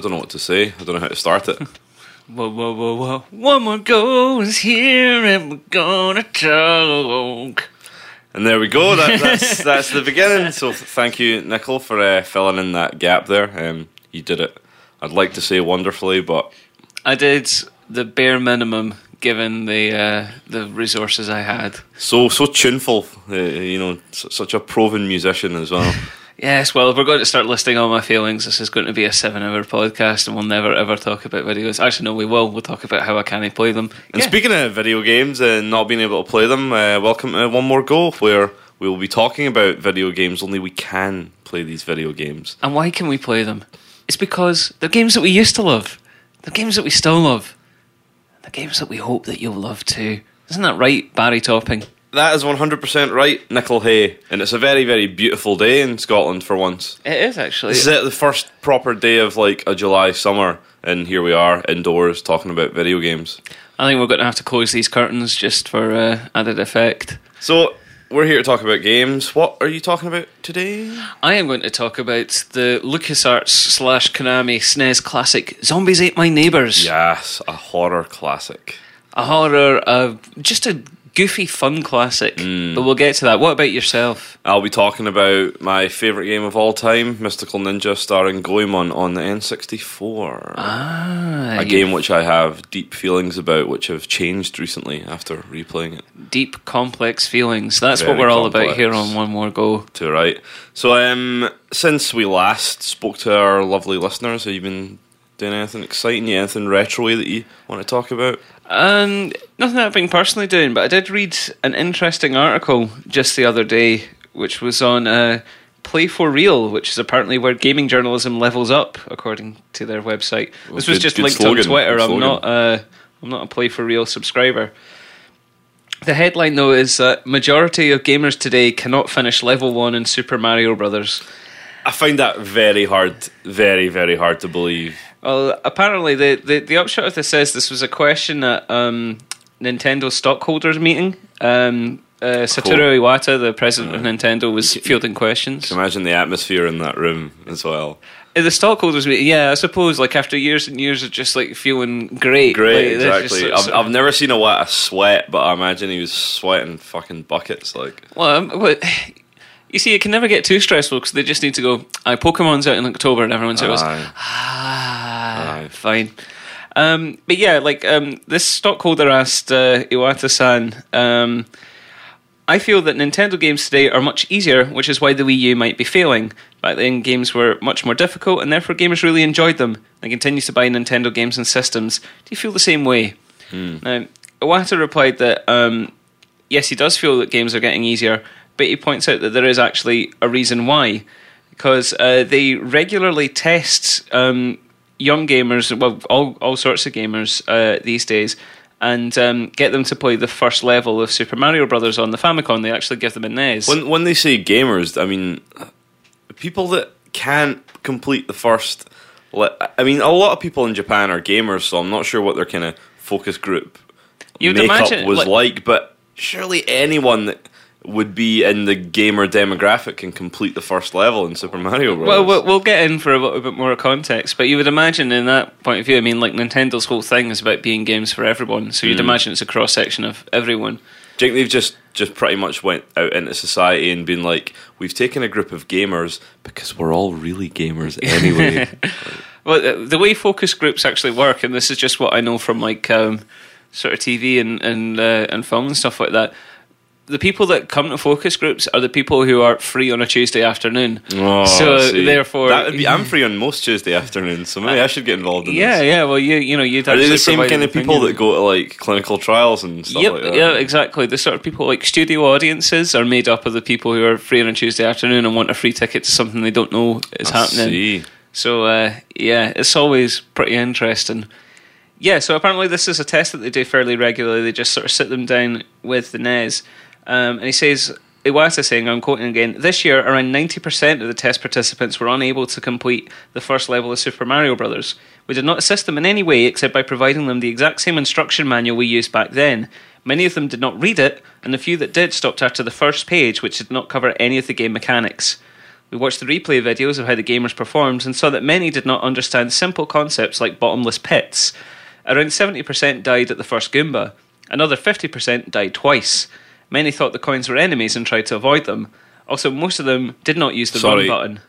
I don't know what to say. I don't know how to start it. Whoa, whoa, whoa, whoa. One more goes here and we're gonna talk. And there we go. That, that's that's the beginning. So thank you, Nickel, for uh, filling in that gap there. Um, you did it. I'd like to say wonderfully, but I did the bare minimum given the uh, the resources I had. so so tuneful. Uh, you know, s- such a proven musician as well. Yes, well, if we're going to start listing all my feelings, this is going to be a seven hour podcast and we'll never ever talk about videos. Actually, no, we will. We'll talk about how I can't play them. And Yeah. speaking of video games and not being able to play them, uh, welcome to One More Go, where we will be talking about video games. Only we can play these video games. And why can we play them? It's because they're games that we used to love. They're games that we still love. They're games that we hope that you'll love too. Isn't that right, Barry Topping? That is 100% right, Nickel Hay. And it's a very, very beautiful day in Scotland for once. It is actually. This is it, the first proper day of like a July summer, and here we are indoors talking about video games. I think we're going to have to close these curtains just for uh, added effect. So we're here to talk about games. What are you talking about today? I am going to talk about the LucasArts slash Konami SNES classic Zombies Ate My Neighbors. Yes, a horror classic. A horror, uh, just a goofy, fun classic. But we'll get to that. What about yourself? I'll be talking about my favourite game of all time, Mystical Ninja, starring Goemon on the N64. Ah, a game which I have deep feelings about, which have changed recently after replaying it. deep, complex feelings. That's Very what we're all about here on One More Go. To right. So, um, since we last spoke to our lovely listeners, have you been doing anything exciting? You anything retro that you want to talk about? Um, nothing that I've been personally doing, but I did read an interesting article just the other day, which was on uh, Play for Real, which is apparently where gaming journalism levels up, according to their website. this was good- just good linked slogan, on Twitter. I'm not. Uh, I'm not a Play for Real subscriber. The headline, though, is that majority of gamers today cannot finish level one in Super Mario Brothers. I find that very hard, very, very hard to believe. Well, apparently the, the, the upshot of this says this was a question at um, Nintendo stockholders meeting. Um, uh, Satoru Iwata, the president of Nintendo, was fielding questions. Imagine the atmosphere in that room as well. At the stockholders meeting, yeah, I suppose like after years and years of just like feeling great, Great, like, they're just exactly. I've, I've never seen Iwata sweat, but I imagine he was sweating fucking buckets. Like, well, um, you see, it can never get too stressful because they just need to go. I Pokemon's out in October, and everyone says, Aye. Ah, Aye. fine. Um, but yeah, like um, this stockholder asked uh, Iwata-san. Um, I feel that Nintendo games today are much easier, which is why the Wii U might be failing. Back then, games were much more difficult, and therefore gamers really enjoyed them. And continue to buy Nintendo games and systems. Do you feel the same way? Now, Iwata replied that um, yes, he does feel that games are getting easier, but he points out that there is actually a reason why. Because uh, they regularly test um, young gamers, well, all, all sorts of gamers uh, these days, and um, get them to play the first level of Super Mario Brothers on the Famicom. They actually give them a NES. when when they say gamers, I mean people that can't complete the first. le- I mean, a lot of people in Japan are gamers, so I'm not sure what their kind of focus group You'd makeup imagine, was like- like, but surely anyone that would be in the gamer demographic and complete the first level in Super Mario Bros. Well, well, we'll get in for a little bit more context, but you would imagine in that point of view, I mean, like Nintendo's whole thing is about being games for everyone, so you'd Mm. imagine it's a cross section of everyone. Do you think they've just just pretty much went out into society and been like, we've taken a group of gamers because we're all really gamers anyway. Well, the way focus groups actually work, and this is just what I know from like um, sort of TV and and uh, and film and stuff like that. The people that come to focus groups are the people who are free on a Tuesday afternoon. Oh, so therefore, that would be, I'm free on most Tuesday afternoons, so maybe I should get involved in yeah, this. yeah. Yeah. Well, you you know you'd Are they the same kind of people opinion. that go to like clinical trials and stuff Yep, like that? yeah, exactly. The sort of people like studio audiences are made up of the people who are free on a Tuesday afternoon and want a free ticket to something they don't know is I happening. see. So uh, yeah, it's always pretty interesting. Yeah, so apparently this is a test that they do fairly regularly. They just sort of sit them down with the NES, um, and he says. Iwata saying, I'm quoting again, this year around 90% of the test participants were unable to complete the first level of Super Mario Brothers. We did not assist them in any way except by providing them the exact same instruction manual we used back then. Many of them did not read it, and the few that did stopped after the first page, which did not cover any of the game mechanics. We watched the replay videos of how the gamers performed and saw that many did not understand simple concepts like bottomless pits. Around 70% died at the first Goomba. Another 50% died twice. Many thought the coins were enemies and tried to avoid them. Also, most of them did not use the Sorry. run button.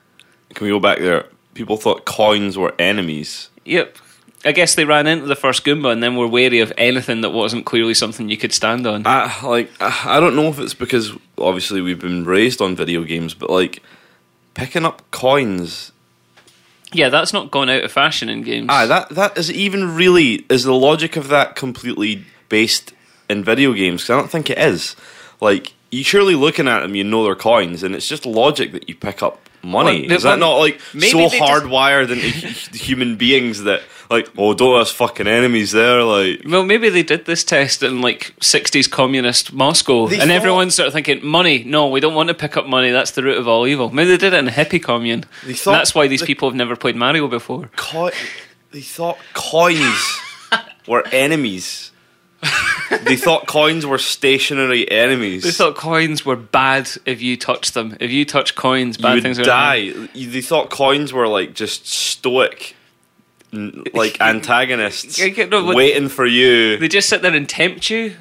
Can we go back there? People thought coins were enemies. Yep. I guess they ran into the first Goomba and then were wary of anything that wasn't clearly something you could stand on. I like. I I don't know if it's because obviously we've been raised on video games, but like picking up coins. Yeah, that's not gone out of fashion in games. Ah, that that is even really is the logic of that completely based in video games? 'Cause I don't think it is. Like you surely looking at them, you know they're coins, and it's just logic that you pick up money. Well, is that well, not like so they just- hardwired into human beings that like oh don't have fucking enemies there like. Well, maybe they did this test in like 60s communist Moscow, They and thought- everyone's sort of thinking, money, no, we don't want to pick up money, that's the root of all evil. Maybe they did it in a hippie commune. That's why these the- people have never played Mario before. Co- they thought coins were enemies. they thought coins were stationary enemies. They thought coins were bad if you touched them. If you touch coins, bad would things would die. You- They thought coins were like just stoic, like antagonists no, waiting for you. They just sit there and tempt you,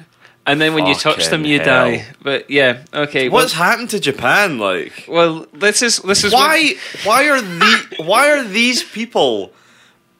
and then when you touch them, you hell. die. But yeah, okay. well- What's happened to Japan? Like, Well, this is this is why? Why are the? Why are these people?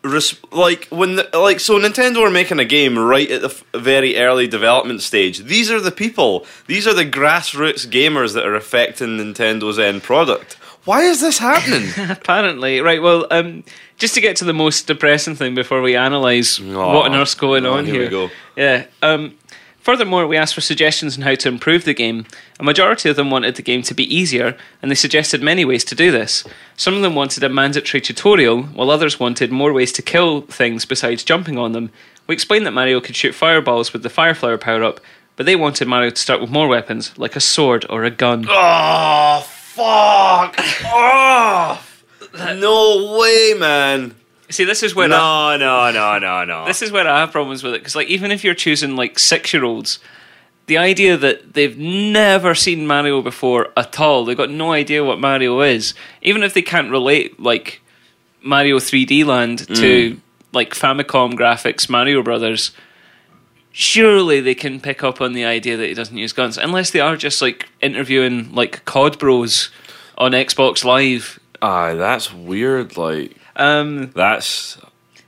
Like when the, like so Nintendo are making a game right at the f- very early development stage. These are the people. These are the grassroots gamers that are affecting Nintendo's end product. Why is this happening? apparently right. Well, um, just to get to the most depressing thing before we analyse Aw. what on earth's going Oh, on here here. we go. Yeah. Um, furthermore, we asked for suggestions on how to improve the game. A majority of them wanted the game to be easier, and they suggested many ways to do this. Some of them wanted a mandatory tutorial, while others wanted more ways to kill things besides jumping on them. We explained that Mario could shoot fireballs with the Fire Flower power up, but they wanted Mario to start with more weapons, like a sword or a gun. Oh fuck off! No way, man. See, this is where I, No, no, no, no, no. this is where I have problems with it because, like, even if you're choosing like six year olds, the idea that they've never seen Mario before at all, they've got no idea what Mario is, even if they can't relate like Mario 3D Land to like Famicom graphics Mario Brothers. Surely they can pick up on the idea that he doesn't use guns, unless they are just like interviewing like COD Bros on Xbox Live. Ah, that's weird. Like Um, that's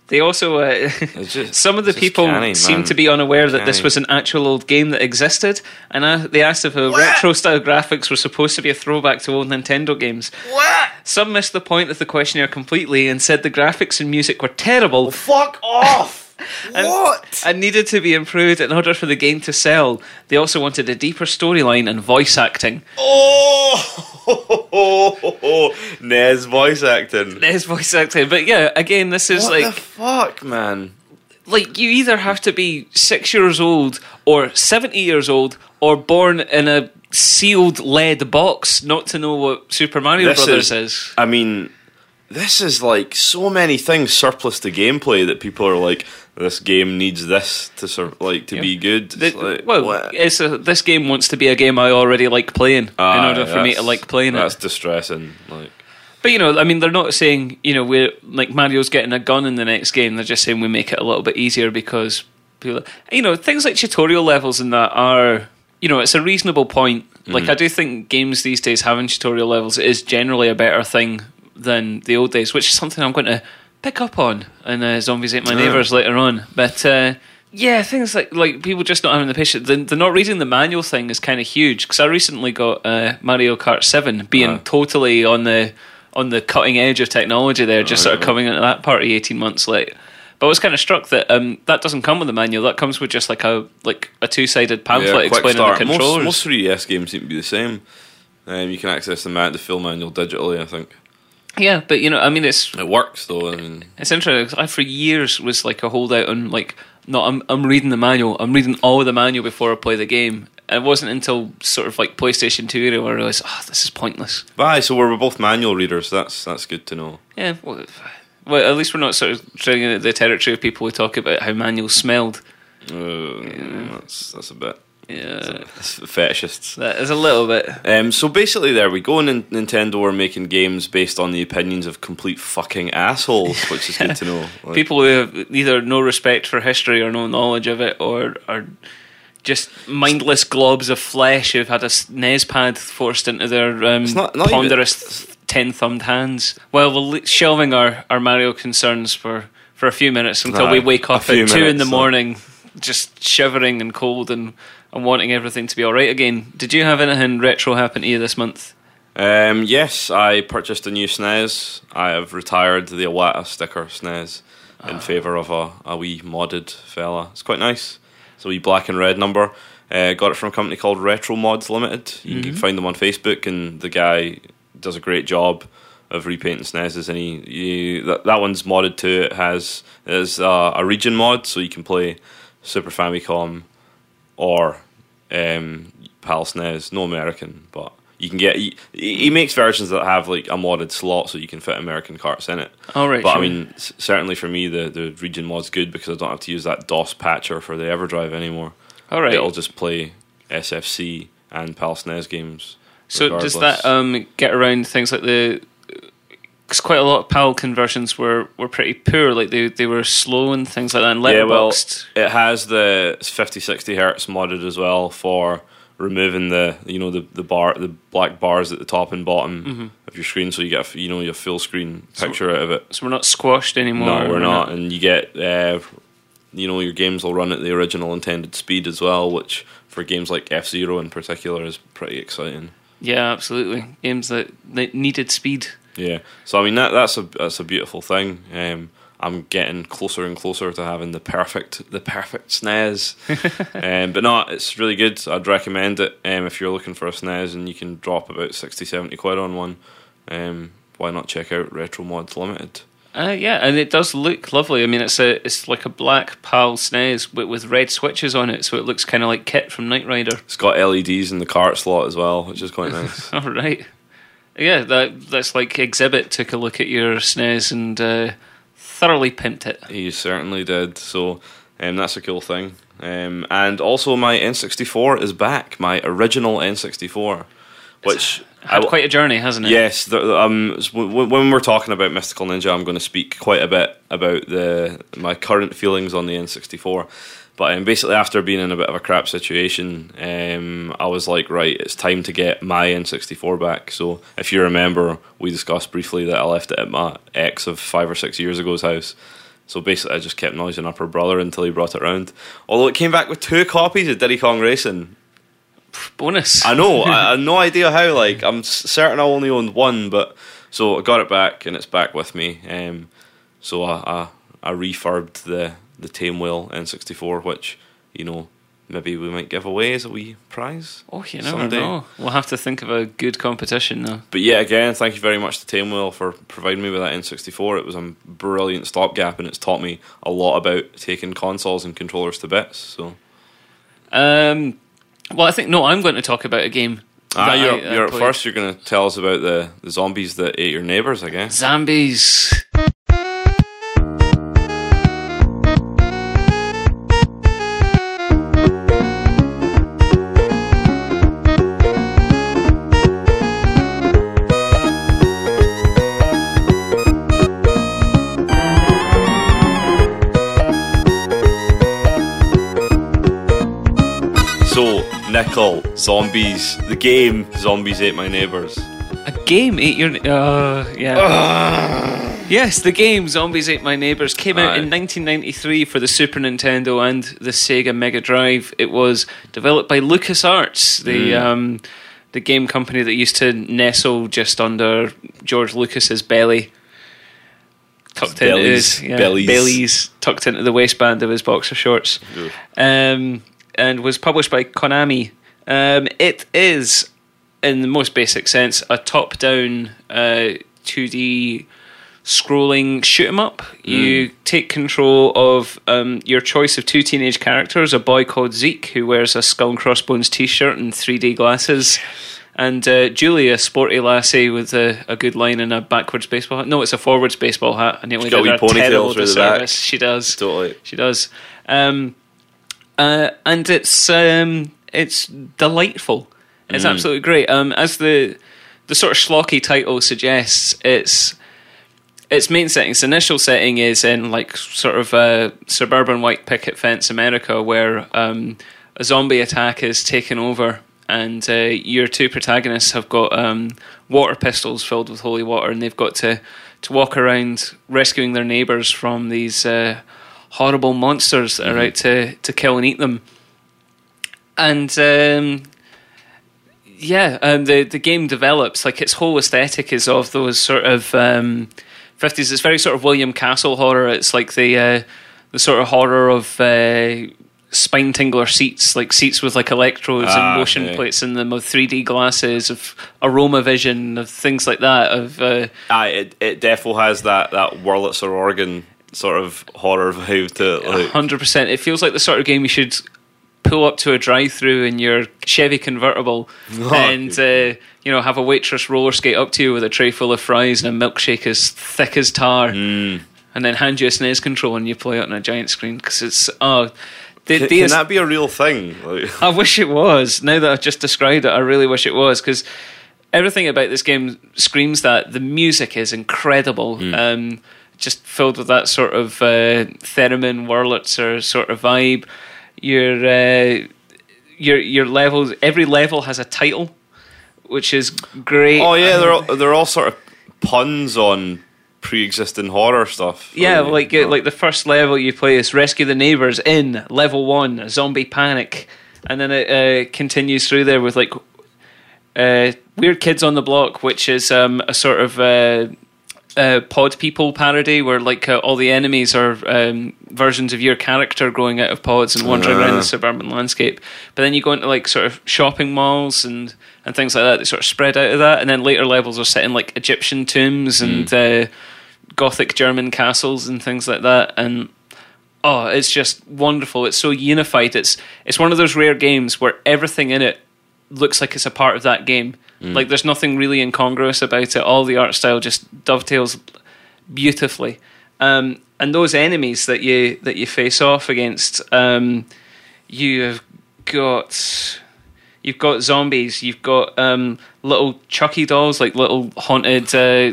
they also uh, just Some of the people canny, seem to be unaware that this was an actual old game that existed, and uh, they asked if the retro style graphics were supposed to be a throwback to old Nintendo games. What? Some missed the point of the questionnaire completely and said the graphics and music were terrible Fuck off! And- what? and needed to be improved in order for the game to sell. They also wanted a deeper storyline and voice acting. Oh, NES voice acting. There's voice acting, but yeah, again, this is What like the fuck, man? like you either have to be six years old or 70 years old or born in a sealed lead box not to know what Super Mario This Brothers is- is. I mean, this is like so many things surplus to gameplay that people are like, this game needs this to sur- like to be good. The- like, well, what? it's a, this game wants to be a game I already like playing in Ah, order for me to like playing That's it. That's distressing. Like, But you know, I mean, they're not saying you know we're like Mario's getting a gun in the next game. They're just saying we make it a little bit easier because people, you know, things like tutorial levels and that are you know it's a reasonable point. Like I do think games these days having tutorial levels is generally a better thing than the old days, which is something I'm going to pick up on in uh, Zombies Ate My. Neighbors later on. But uh, yeah, things like like people just not having the patience. The, the not reading the manual thing is kind of huge because I recently got uh, Mario Kart Seven, being totally on the on the cutting edge of technology there, just sort of coming into that party eighteen months late. But I was kind of struck that um, that doesn't come with a manual. That comes with just like a like a two sided pamphlet yeah, explaining start. the Most, controllers. most 3DS games seem to be the same. Um, you can access the, man- the full manual digitally. I think yeah, but you know, I mean, it's it works though. I mean, It's interesting. I for years was like a holdout on like no, I'm I'm reading the manual. I'm reading all of the manual before I play the game. And it wasn't until sort of like PlayStation Two era where I realized, oh, this is pointless. bye. So we're both manual readers. That's that's good to know. Yeah, well, well, at least we're not sort of treading into the territory of people who talk about how manuals smelled. Uh, That's that's a bit Yeah, fetishists. that is a little bit. Um, so basically, there we go. Nin- Nintendo are making games based on the opinions of complete fucking assholes, which is good to know. Like, People who have either no respect for history or no knowledge of it, or are just mindless globs of flesh who've had a NES pad forced into their um, not- not even- ponderous ten-thumbed hands. Well, we'll le- shelving our, our Mario concerns for, for a few minutes until we wake up at two in the so- morning, just shivering and cold and, and wanting everything to be all right again. Did you have anything retro happen to you this month? Um, yes, I purchased a new SNES. I have retired the Iwata sticker SNES in favour of a, a wee modded fella. It's quite nice. It's a wee black and red number. Uh, got it from a company called Retro Mods Limited. You can find them on Facebook, and the guy does a great job of repainting SNESs. And he, you, that, that one's modded too. It has is uh, a region mod, so you can play Super Famicom or um, PAL SNES, no American, but you can get. He, he makes versions that have like a modded slot, so you can fit American carts in it. All right, but I mean, certainly for me, the the region mod's good because I don't have to use that DOS patcher for the EverDrive anymore. All right. It'll just play SFC and PAL SNES games. So does that um, get around things like the? Because quite a lot of PAL conversions were, were pretty poor, like they they were slow and things like that. And yeah, well, it has the 50 60 hertz modded as well for removing the you know the the bar the black bars at the top and bottom Mm-hmm. of your screen, so you get a you know your full screen picture out of it. so we're not squashed anymore. No, we're not, and you get uh, you know your games will run at the original intended speed as well, which for games like F Zero in particular is pretty exciting. Yeah, absolutely. Games that, that needed speed. Yeah, so I mean that that's a that's a beautiful thing. Um, I'm getting closer and closer to having the perfect the perfect SNES. um, but no, it's really good. I'd recommend it um, if you're looking for a SNES and you can drop about 60, 70 quid on one. Um, why not check out Retro Mods Limited? Uh, yeah, and it does look lovely. I mean, it's a it's like a black PAL SNES with, with red switches on it, so it looks kind of like Kit from Knight Rider. It's got LEDs in the cart slot as well, which is quite nice. All right. Yeah, that that's like Xzibit took a look at your SNES and uh, thoroughly pimped it. He certainly did. So um, that's a cool thing. Um, and also, my N64 is back. My original N64, which Had I- quite a journey, hasn't it? Yes, the, um, s- w- w- when we're talking about Mystical Ninja, I'm going to speak quite a bit about the my current feelings on the N64. But um, basically, after being in a bit of a crap situation, um, I was like, right, it's time to get my N64 back. So, if you remember, we discussed briefly that I left it at my ex of five or six years ago's house. So basically, I just kept noising up her brother until he brought it round. Although it came back with two copies of Diddy Kong Racing. Bonus. I know. I, I no idea how. Like, I'm certain I only owned one, but so I got it back, and it's back with me. Um, so I, I I refurbed the the Tame Wheel N64, which you know maybe we might give away as a wee prize. oh, you never someday. know. We'll have to think of a good competition though. But yeah, again, thank you very much to Tame Wheel for providing me with that N64. It was a brilliant stopgap, and it's taught me a lot about taking consoles and controllers to bits. So Um, well, I think no. I'm going to talk about a game. ah, you're, I, uh, you're played. first. You're going to tell us about the, the zombies that ate your neighbours, I guess. Zombies. Zombies, the game Zombies Ate My Neighbours. A game ate your. Uh, yeah. yes, the game Zombies Ate My Neighbors came out Aye. in 1993 for the Super Nintendo and the Sega Mega Drive. It was developed by LucasArts, the um, the game company that used to nestle just under George Lucas's belly. Tucked into Bellies, his yeah, bellies. bellies, tucked into the waistband of his boxer shorts um, and was published by Konami. Um, it is, in the most basic sense, a top-down uh, 2D scrolling shoot 'em up. You take control of um, your choice of two teenage characters: a boy called Zeke who wears a skull and crossbones T-shirt and 3D glasses. And uh, Julie, a sporty lassie with a, a good line and a backwards baseball hat. No, it's a forwards baseball hat. I nearly got did a through the. She does. Totally. She does. Um, uh, and it's um, it's delightful. It's Mm. absolutely great. Um, as the the sort of schlocky title suggests, it's its main setting, its initial setting is in like sort of uh, suburban white picket fence America, where um, a zombie attack is taken over, and uh, your two protagonists have got um, water pistols filled with holy water, and they've got to to walk around rescuing their neighbors from these uh, horrible monsters that are out to to kill and eat them. And um, yeah, um, the the game develops like its whole aesthetic is of those sort of um, fifties. it's very sort of William Castle horror. It's like the uh, the sort of horror of uh, spine tingler seats, like seats with like electrodes Ah, and motion yeah. plates in them, of three D glasses, of aroma vision, of things like that. Of uh, Aye, it it defo has that that Wurlitzer organ sort of horror vibe to it. Like, hundred percent. It feels like the sort of game you should pull up to a drive-through in your Chevy convertible Oh, and uh, you know have a waitress roller skate up to you with a tray full of fries and a milkshake as thick as tar, Mm. and then hand you a SNES control and you play it on a giant screen because it's oh. The, can, can that be a real thing? Like, I wish it was. Now that I've just described it, I really wish it was because everything about this game screams that. The music is incredible. Um, just filled with that sort of uh, theremin Wurlitzer sort of vibe. Your uh, your your levels. Every level has a title, which is great. oh yeah, they're all, they're all sort of puns on pre-existing horror stuff. Yeah, Like, like uh, like the first level you play is rescue the neighbors in level one, zombie panic, and then it uh, continues through there with like uh, weird kids on the block, which is um, a sort of uh, uh, pod people parody where like uh, all the enemies are um, versions of your character growing out of pods and wandering around Ah. the suburban landscape. But then you go into like sort of shopping malls and and things like that. They sort of spread out of that, and then later levels are set in like Egyptian tombs and. Uh, Gothic German castles and things like that. And oh, it's just wonderful. It's so unified. It's it's one of those rare games where everything in it looks like it's a part of that game. Like there's nothing really incongruous about it. All the art style just dovetails beautifully. Um, and those enemies that you that you face off against, um, you have got you've got zombies, you've got um, little Chucky dolls, like little haunted uh,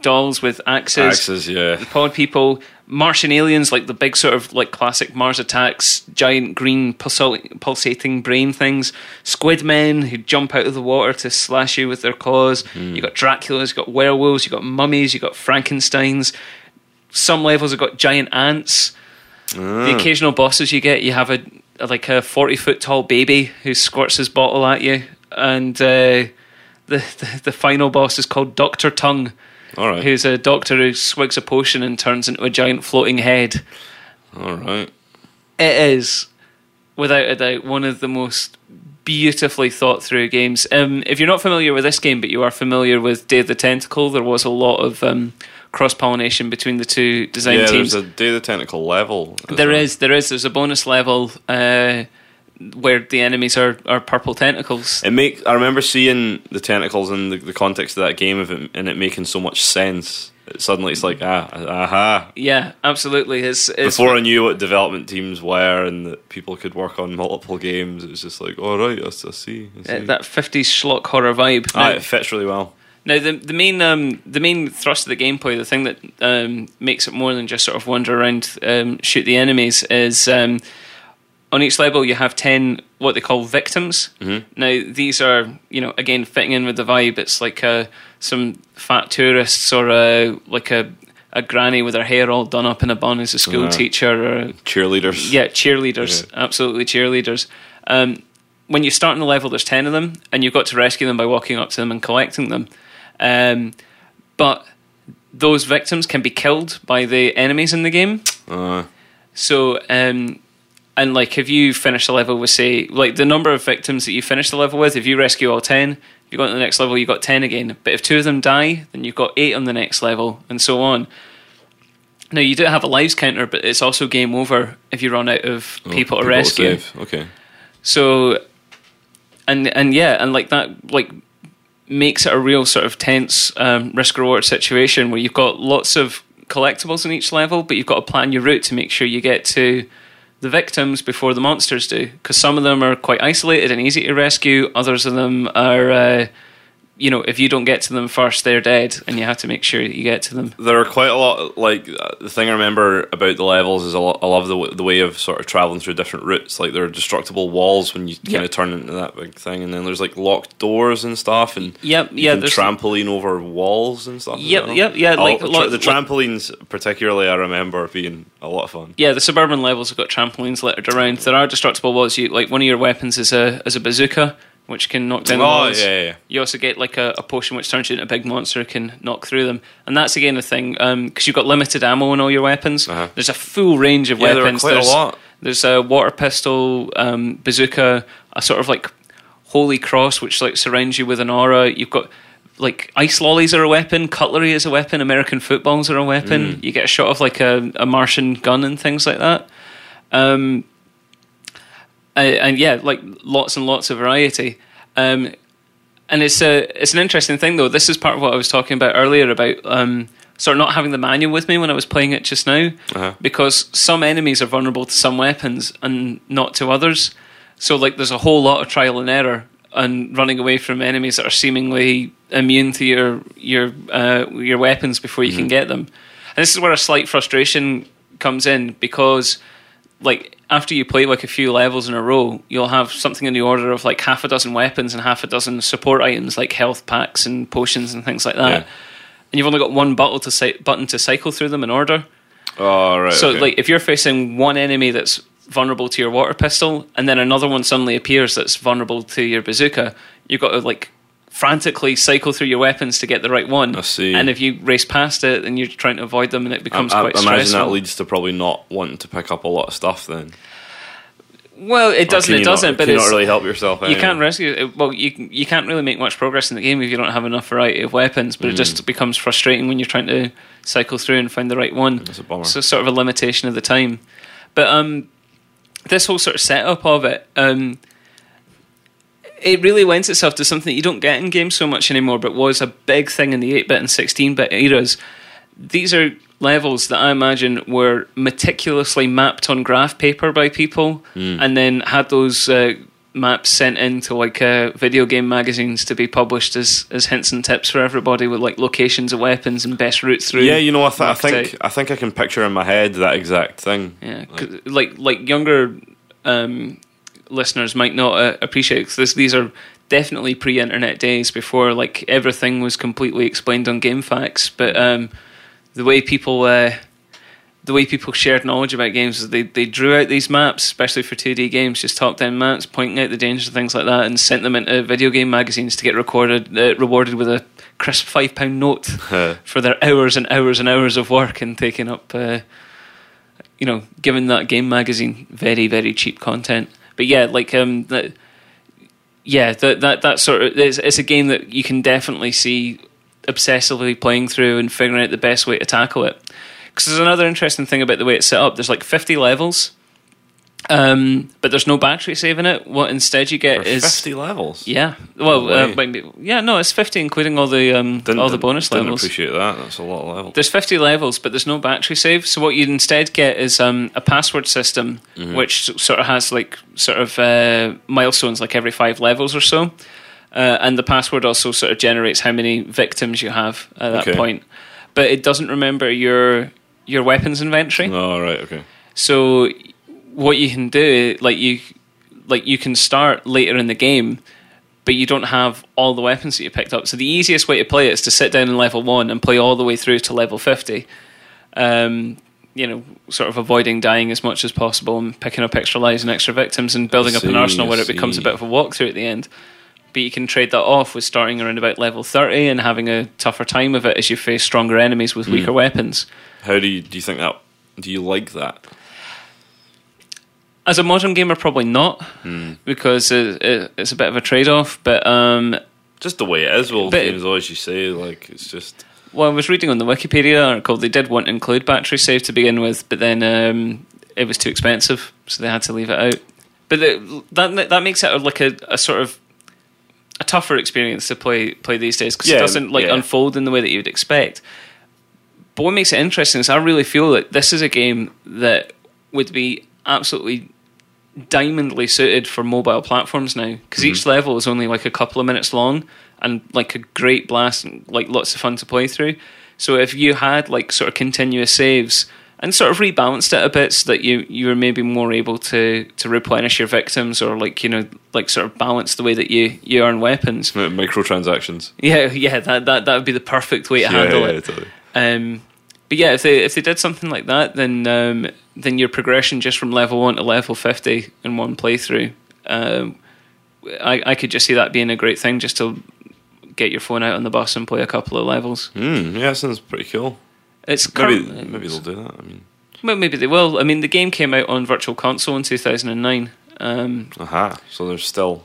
dolls with axes, axes, yeah. pod people, Martian aliens, like the big sort of like classic Mars attacks, giant green pulsating brain things, squid men who jump out of the water to slash you with their claws. You got Draculas, you got werewolves, you got mummies, you got Frankenstein's. Some levels have got giant ants. The occasional bosses you get, you have a, a like a forty foot tall baby who squirts his bottle at you, and uh, the, the the final boss is called Doctor Tongue All right, who's a doctor who swigs a potion and turns into a giant floating head. all right. It is, without a doubt, one of the most beautifully thought through games. Um, if you're not familiar with this game, but you are familiar with Day of the Tentacle, there was a lot of um, cross pollination between the two design Yeah, teams. there's a Day of the Tentacle level. There well. is, there is. There's a bonus level uh, where the enemies are, are purple tentacles. It make I remember seeing the tentacles in the, the context of that game of it, and it making so much sense. It, suddenly, it's like ah, aha. Yeah, absolutely. It's, it's Before I knew what development teams were and that people could work on multiple games, it was just like, all right, I, see. I see. uh, that 50s schlock horror vibe. ah, Now- it fits really well. Now the the main um, the main thrust of the gameplay, the thing that um, makes it more than just sort of wander around, um, shoot the enemies, is um, on each level you have ten what they call victims. Mhm. Now these are you know again fitting in with the vibe. It's like uh, some fat tourists or a, like a a granny with her hair all done up in a bun as a school Uh-huh. teacher or Cheerleaders. yeah, cheerleaders, absolutely cheerleaders. Um, when you start in the level, there's ten of them, and you've got to rescue them by walking up to them and collecting them. Um, but those victims can be killed by the enemies in the game. Uh, So, um, and like, if you finish the level with, say, like the number of victims that you finish the level with, if you rescue all 10, if you go to the next level, you've got 10 again. But if two of them die, then you've got 8 on the next level, and so on. Now, you do have a lives counter, but it's also game over if you run out of oh, people to rescue. save. Okay. So, and and yeah, and like that, like makes it a real sort of tense um, risk reward situation where you've got lots of collectibles in each level, but you've got to plan your route to make sure you get to the victims before the monsters do, because some of them are quite isolated and easy to rescue. Others of them are, uh, you know, if you don't get to them first, they're dead, and you have to make sure that you get to them. There are quite a lot. Like uh, the thing I remember about the levels is a lot, I love the the way of sort of traveling through different routes. Like there are destructible walls when you kind Yeah. of turn into that big thing, and then there's like locked doors and stuff, and Yep, you yeah, trampoline over walls and stuff. Yep, yep, yeah, I'll- like, tra- lot- the like- trampolines particularly, I remember being a lot of fun. Yeah, the suburban levels have got trampolines littered around. There are destructible walls. You like one of your weapons is a is a bazooka, which can knock down Oh, walls. yeah, yeah. You also get like a, a potion which turns you into a big monster and can knock through them, and that's again the thing because you've got limited ammo in all your weapons. Uh-huh. There's a full range of Yeah, there are weapons. quite a there's, lot. There's a water pistol, um, bazooka, a sort of like holy cross which like surrounds you with an aura. You've got like ice lollies are a weapon, cutlery is a weapon, American footballs are a weapon. Mm. You get a shot of like a, a Martian gun and things like that. Um, uh, and yeah, like lots and lots of variety. Um, and it's a it's an interesting thing though. This is part of what I was talking about earlier about um, sort of not having the manual with me when I was playing it just now, Uh-huh. because some enemies are vulnerable to some weapons and not to others. So like, there's a whole lot of trial and error and running away from enemies that are seemingly immune to your your uh, your weapons before you can get them. And this is where a slight frustration comes in because like after you play like a few levels in a row, you'll have something in the order of like half a dozen weapons and half a dozen support items like health packs and potions and things like that. Yeah. And you've only got one button to cy- button to cycle through them in order. Oh right. So okay. like if you're facing one enemy that's vulnerable to your water pistol and then another one suddenly appears that's vulnerable to your bazooka, you've got to like frantically cycle through your weapons to get the right one. I see. And if you race past it and you're trying to avoid them and it I, becomes I quite imagine stressful. that leads to probably not wanting to pick up a lot of stuff. Then well, it doesn't. It doesn't. Not, but you it's, not really help yourself. you can't rescue. Well, you you can't really make much progress in the game if you don't have enough variety of weapons. But it Mm. just becomes frustrating when you're trying to cycle through and find the right one. That's a bummer. So sort of a limitation of the time. But um, this whole sort of setup of it, um, it really lends itself to something that you don't get in games so much anymore, but was a big thing in the 8 bit and 16 bit eras. These are levels that I imagine were meticulously mapped on graph paper by people and then had those uh, maps sent into like uh, video game magazines to be published as, as hints and tips for everybody with like locations of weapons and best routes through. Yeah, you know, I, th- I think out. I think I can picture in my head that exact thing. Yeah, 'cause, like like younger um, listeners might not uh, appreciate because these are definitely pre-internet days before like everything was completely explained on GameFAQs. But um, the way people uh, the way people shared knowledge about games is they they drew out these maps, especially for two D games, just top down maps, pointing out the dangers and things like that, and sent them into video game magazines to get recorded uh, rewarded with a crisp five pound note for their hours and hours and hours of work and taking up. Uh, you know, giving that game magazine very, very cheap content. But yeah, like um, yeah, that that that sort of it's, it's a game that you can definitely see obsessively playing through and figuring out the best way to tackle it. Because there's another interesting thing about the way it's set up. There's like 50 levels, um, but there's no battery save in it. What instead you get is fifty levels. yeah, well, No uh, maybe- yeah, no, it's 50 including all the um, Didn't- all the bonus didn't levels. appreciate that. That's a lot of levels. There's 50 levels, but there's no battery save. So what you'd instead get is um, a password system, Mm-hmm. which sort of has like sort of uh, milestones, like every five levels or so. Uh, and the password also sort of generates how many victims you have at that Okay. point. But it doesn't remember your your weapons inventory. Oh right, okay. So what you can do, like you, like you can start later in the game, but you don't have all the weapons that you picked up. So the easiest way to play it is to sit down in level one and play all the way through to level fifty. Um, you know, sort of avoiding dying as much as possible and picking up extra lives and extra victims and building up an arsenal where it becomes a bit of a walkthrough at the end. But you can trade that off with starting around about level thirty and having a tougher time of it as you face stronger enemies with weaker weapons. How do you do you think that? Do you like that? As a modern gamer, probably not, Hmm. because it, it, it's a bit of a trade-off. But um, Just the way it is. Well, But- games always you say like it's just. well, I was reading on the Wikipedia article. They did want to include battery save to begin with, but then um, it was too expensive, so they had to leave it out. But the, that that makes it like a, a sort of a tougher experience to play play these days because Yeah, it doesn't like yeah. unfold in the way that you would expect. But what makes it interesting is I really feel that this is a game that would be absolutely diamondly suited for mobile platforms now because each level is only like a couple of minutes long and like a great blast and like lots of fun to play through. So if you had like sort of continuous saves and sort of rebalanced it a bit so that you you were maybe more able to to replenish your victims or like you know like sort of balance the way that you you earn weapons. Mi- Microtransactions. Yeah, yeah, that that that would be the perfect way to handle yeah, it. totally. Um, but yeah, if they if they did something like that, then um, then your progression just from level one to level fifty in one playthrough, um, I I could just see that being a great thing just to get your phone out on the bus and play a couple of levels. Hmm, yeah, that sounds pretty cool. It's Maybe, current- maybe they'll do that. I mean, well, maybe they will. I mean, the game came out on Virtual Console in two thousand and nine. Um, aha. So there's still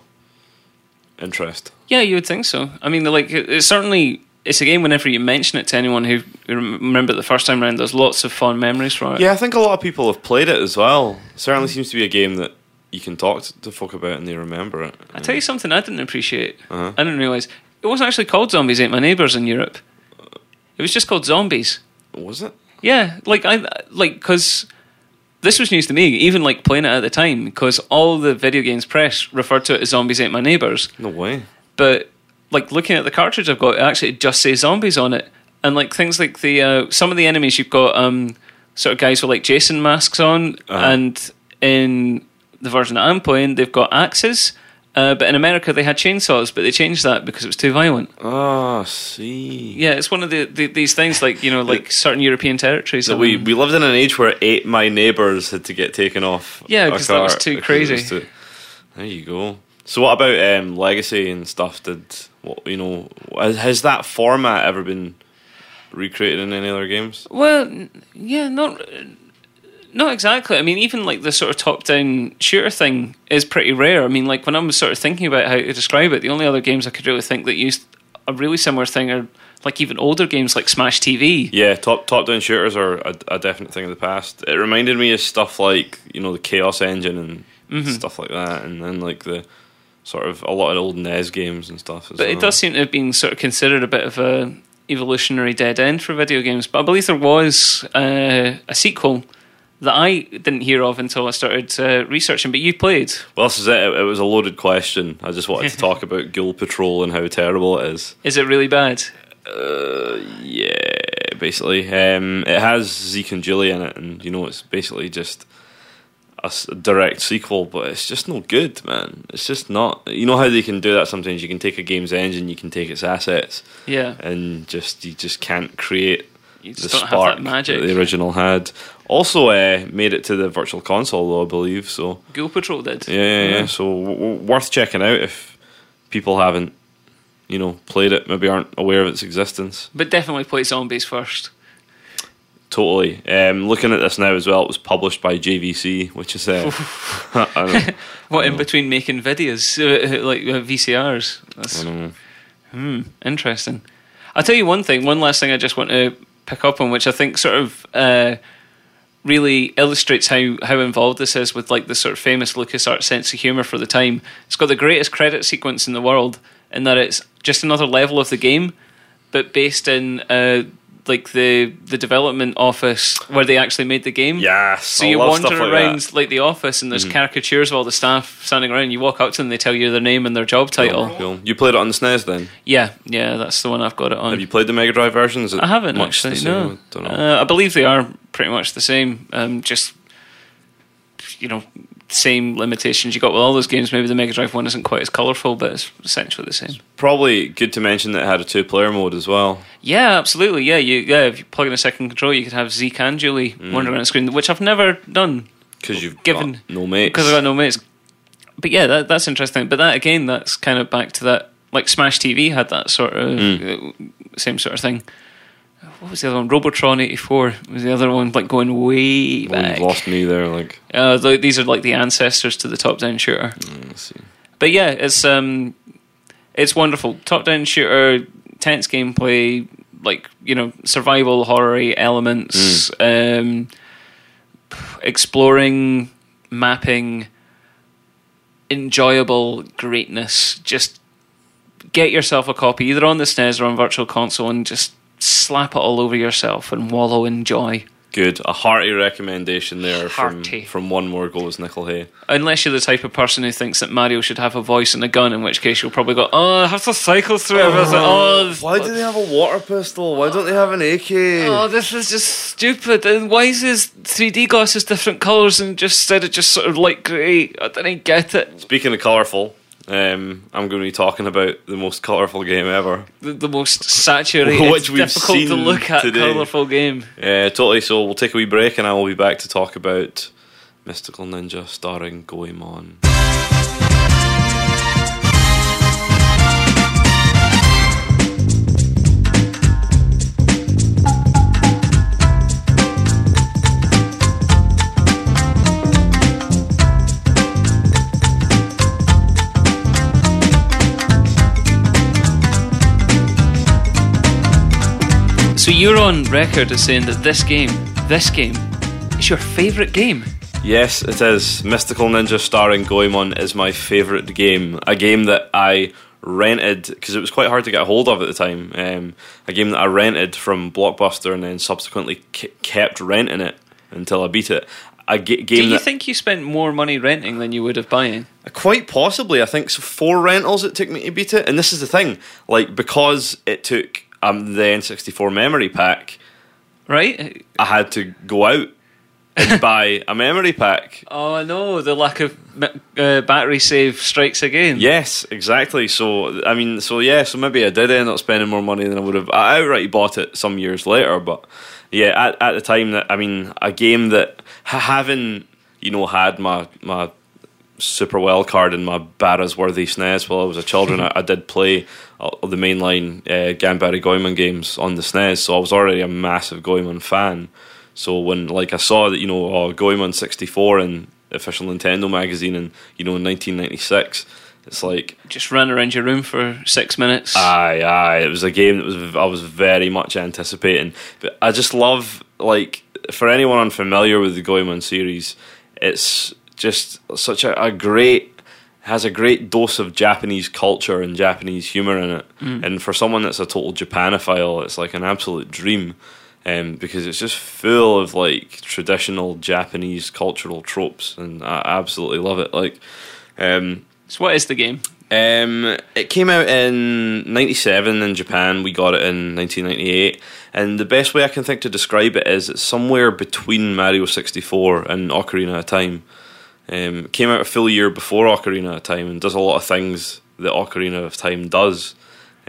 interest. yeah, you would think so. I mean, like it- it's certainly. It's a game. Whenever you mention it to anyone who who remember it the first time around, there's lots of fond memories from it. Yeah, I think a lot of people have played it as well. certainly seems to be a game that you can talk to, to folk about and they remember it. I tell you something I didn't appreciate. Uh-huh. I didn't realize it wasn't actually called Zombies Ate My Neighbors in Europe. It was just called Zombies. Was it? Yeah, like I like because this was news to me. Even like playing it at the time, because all the video games press referred to it as Zombies Ate My Neighbors. No way. But like looking at the cartridge I've got, it actually just says zombies on it, and like things like the uh, some of the enemies you've got um sort of guys with like Jason masks on, Uh-huh. and in the version that I'm playing, they've got axes. Uh, but in America, they had chainsaws, but they changed that because it was too violent. Ah, see. Yeah, it's one of the, the these things like you know like certain European territories. So we, we lived in an age where eight my neighbours had to get taken off. Yeah, because that was too it was crazy. too- there you go. So what about um, legacy and stuff? Did you know? Has, that format ever been recreated in any other games? Well, yeah, not not exactly. I mean, even like the sort of top-down shooter thing is pretty rare. I mean, like when I'm sort of thinking about how to describe it, the only other games I could really think that used a really similar thing are like even older games like Smash TV. Yeah, top top down shooters are a, a definite thing of the past. It reminded me of stuff like you know the Chaos Engine and Mm-hmm. stuff like that, and then like the sort of a lot of old NES games and stuff. As But it does seem to have been sort of considered a bit of a evolutionary dead end for video games. But I believe there was uh, a sequel that I didn't hear of until I started uh, researching. But you played. Well, this is it. it. It was a loaded question. I just wanted to talk about Ghoul Patrol and how terrible it is. Is it really bad? Uh, yeah, basically. Um, it has Zeke and Julie in it, and you know it's basically just a, direct sequel, but it's just no good, man. It's just not. You know how they can do that sometimes. You can take a game's engine, you can take its assets, Yeah, and just you just can't create you the spark that magic. the original had. Also, uh, made it to the virtual console, though I believe. So Ghoul Patrol did. yeah, yeah, yeah. So w- w- worth checking out if people haven't, you know, played it. Maybe aren't aware of its existence. But definitely play Zombies first. Totally. Um, looking at this now as well, it was published by JVC, which is uh. What in between making videos uh, like uh, VCRs? That's hmm, interesting. I'll tell you one thing. One last thing I just want to pick up on, which I think sort of uh, really illustrates how how involved this is with like the sort of famous LucasArts sense of humor for the time. It's got the greatest credit sequence in the world, in that it's just another level of the game, but based in. Like the the development office where they actually made the game. Yes. So I you wander like around that. Mm-hmm. like the office, and there's caricatures of all the staff standing around. You walk up to them, they tell you their name and their job title. Cool. You played it on the SNES then? Yeah, yeah, that's the one I've got it on. Have you played the Mega Drive versions? I haven't actually. No, I don't know. Uh, I believe they are pretty much the same. Um, just you know, same limitations you got with all those games. Maybe the Mega Drive one isn't quite as colourful, but it's essentially the same. Probably good to mention that it had a two-player mode as well. Yeah, absolutely. Yeah, you yeah. If you plug in a second controller, you could have Zeke and Julie Mm. wandering around the screen, which I've never done Because you've Given- got no mates. because I've got no mates. But yeah, that, that's interesting. But that again, that's kind of back to that. Like Smash TV had that sort of Mm. same sort of thing. What was the other one? Robotron eighty four was the other one. Like going way Well, back. lost me there. Like, Uh, these are like the ancestors to the top down shooter. mm. But yeah, it's um, it's wonderful. Top down shooter, tense gameplay, like you know, survival horror elements, um, exploring, mapping, enjoyable greatness. Just get yourself a copy, either on the SNES or on Virtual Console, and just slap it all over yourself and wallow in joy. Good. A hearty recommendation there Hearty. from from one more goes Nickel Hay. Unless you're the type of person who thinks that Mario should have a voice and a gun, in which case you'll probably go, "Oh, I have to cycle through everything. Oh, oh, Why do they have a water pistol? Why don't they have an AK? Oh, this is just stupid. And why is his 3D glasses different colours and just instead of just sort of light grey? I didn't get it. Speaking of colourful, um, I'm going to be talking about the most colourful game ever. The, the most saturated, Which we've difficult to look at, today. colourful game. Uh, totally. So we'll take a wee break, and I will be back to talk about Mystical Ninja starring Goemon. So you're on record as saying that this game, this game, is your favourite game. Yes, it is. Mystical Ninja starring Goemon is my favourite game. A game that I rented because it was quite hard to get a hold of at the time. Um, a game that I rented from Blockbuster and then subsequently k- kept renting it until I beat it. A ga- Do you think you spent more money renting than you would have buying? Quite possibly. I think so four rentals it took me to beat it. And this is the thing, like because it took um, the N64 memory pack, Right? I had to go out and buy a memory pack. Oh no, the lack of uh, battery save strikes again. Yes, exactly. So I mean, so yeah, so maybe I did end up spending more money than I would have. I outright bought it some years later, but yeah, at, at the time that I mean, a game that having you know had my my super well card in my Barra's worthy SNES while I was a children, I, I did play uh, the mainline uh, Ganbare Goemon games on the SNES, so I was already a massive Goemon fan. So when like I saw that you know oh, Goemon sixty four in official Nintendo magazine in you know in nineteen ninety six, it's like Just ran around your room for six minutes. Aye, aye. It was a game that was I was very much anticipating. But I just love like for anyone unfamiliar with the Goemon series, it's just such a, a great has a great dose of Japanese culture and Japanese humor in it. And for someone that's a total Japanophile, it's like an absolute dream. Um, because it's just full of like traditional Japanese cultural tropes, and I absolutely love it. Like, um, so what is the game? um, it came out in '97 in Japan. We got it in 1998, and the best way I can think to describe it is it's somewhere between Mario 64 and Ocarina of Time. Um, came out a full year before Ocarina of Time and does a lot of things that Ocarina of Time does.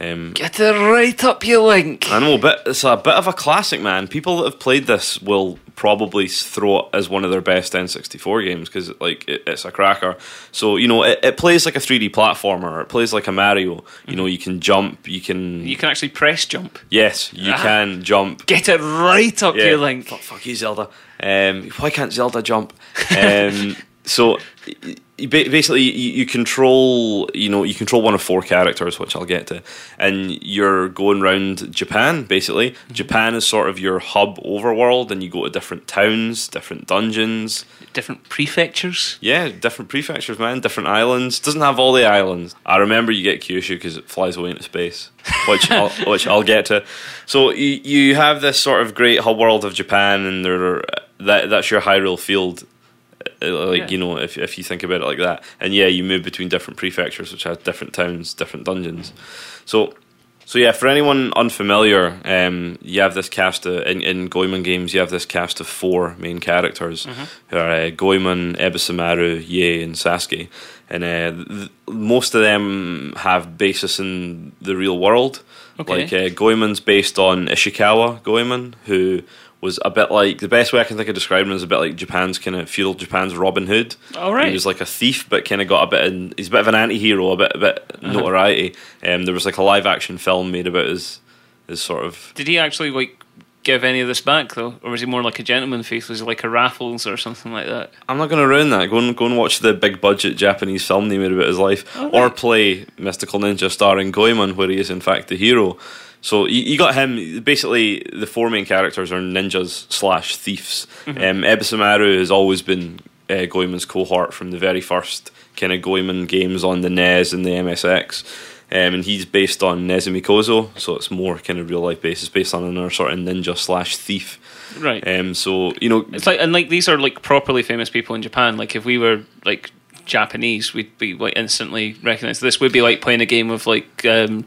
Um, Get it right up your link. I know, but it's a bit of a classic, man. People that have played this will probably throw it as one of their best N64 games because, like, it, it's a cracker. So you know, it, it plays like a 3D platformer. It plays like a Mario. You know, you can jump. You can. You can actually press jump. yes, you Ah. can jump. Get it right up Yeah. your link. Fuck, fuck you, Zelda. Um, why can't Zelda jump? Um, so y- y- ba- basically, you, control. You know, you control one of four characters, which I'll get to, and you're going around Japan. Basically, mm-hmm. Japan is sort of your hub overworld, and you go to different towns, different dungeons. Different prefectures. Yeah, different prefectures, man, different islands. Doesn't have all the islands. I remember you get Kyushu because it flies away into space, which I'll, which I'll get to. So you you have this sort of great hub world of Japan, and there that that's your Hyrule field. Uh, Like Yeah. you know, if if you think about it like that, and yeah, you move between different prefectures, which have different towns, different dungeons. So so yeah, for anyone unfamiliar, um, you have this cast of, in, in Goemon games. You have this cast of four main characters, who are uh, Goemon, Ebisumaru, Yae, and Sasuke, and uh, th- most of them have basis in the real world. Okay. Like uh, Goemon's based on Ishikawa Goemon, who was a bit like the best way I can think of describing him is a bit like Japan's kind of feudal Japan's Robin Hood. All right. He was like a thief, but kind of got a bit. In, he's a bit of an anti-hero, a bit, a bit Uh-huh. notoriety. Um, there was like a live action film made about his, his sort of. Did he actually like give any of this back though, or was he more like a gentleman thief? Was he like a raffles or something like that? I'm not going to ruin that. Go and go and watch the big budget Japanese film they made about his life, or play Mystical Ninja starring Goemon, where he is in fact the hero. So you, you got him. Basically, the four main characters are ninjas slash thieves. Mm-hmm. Um, Ebisumaru has always been uh, Goemon's cohort from the very first kind of Goemon games on the NES and the MSX. Um, and he's based on Nezumi Kozo, so it's more kind of real life based. It's based on another sort of ninja slash thief. Right. Um, so you know, It's like and like these are like properly famous people in Japan. Like if we were like Japanese, we'd be like instantly recognized. this. Would be like playing a game of like um,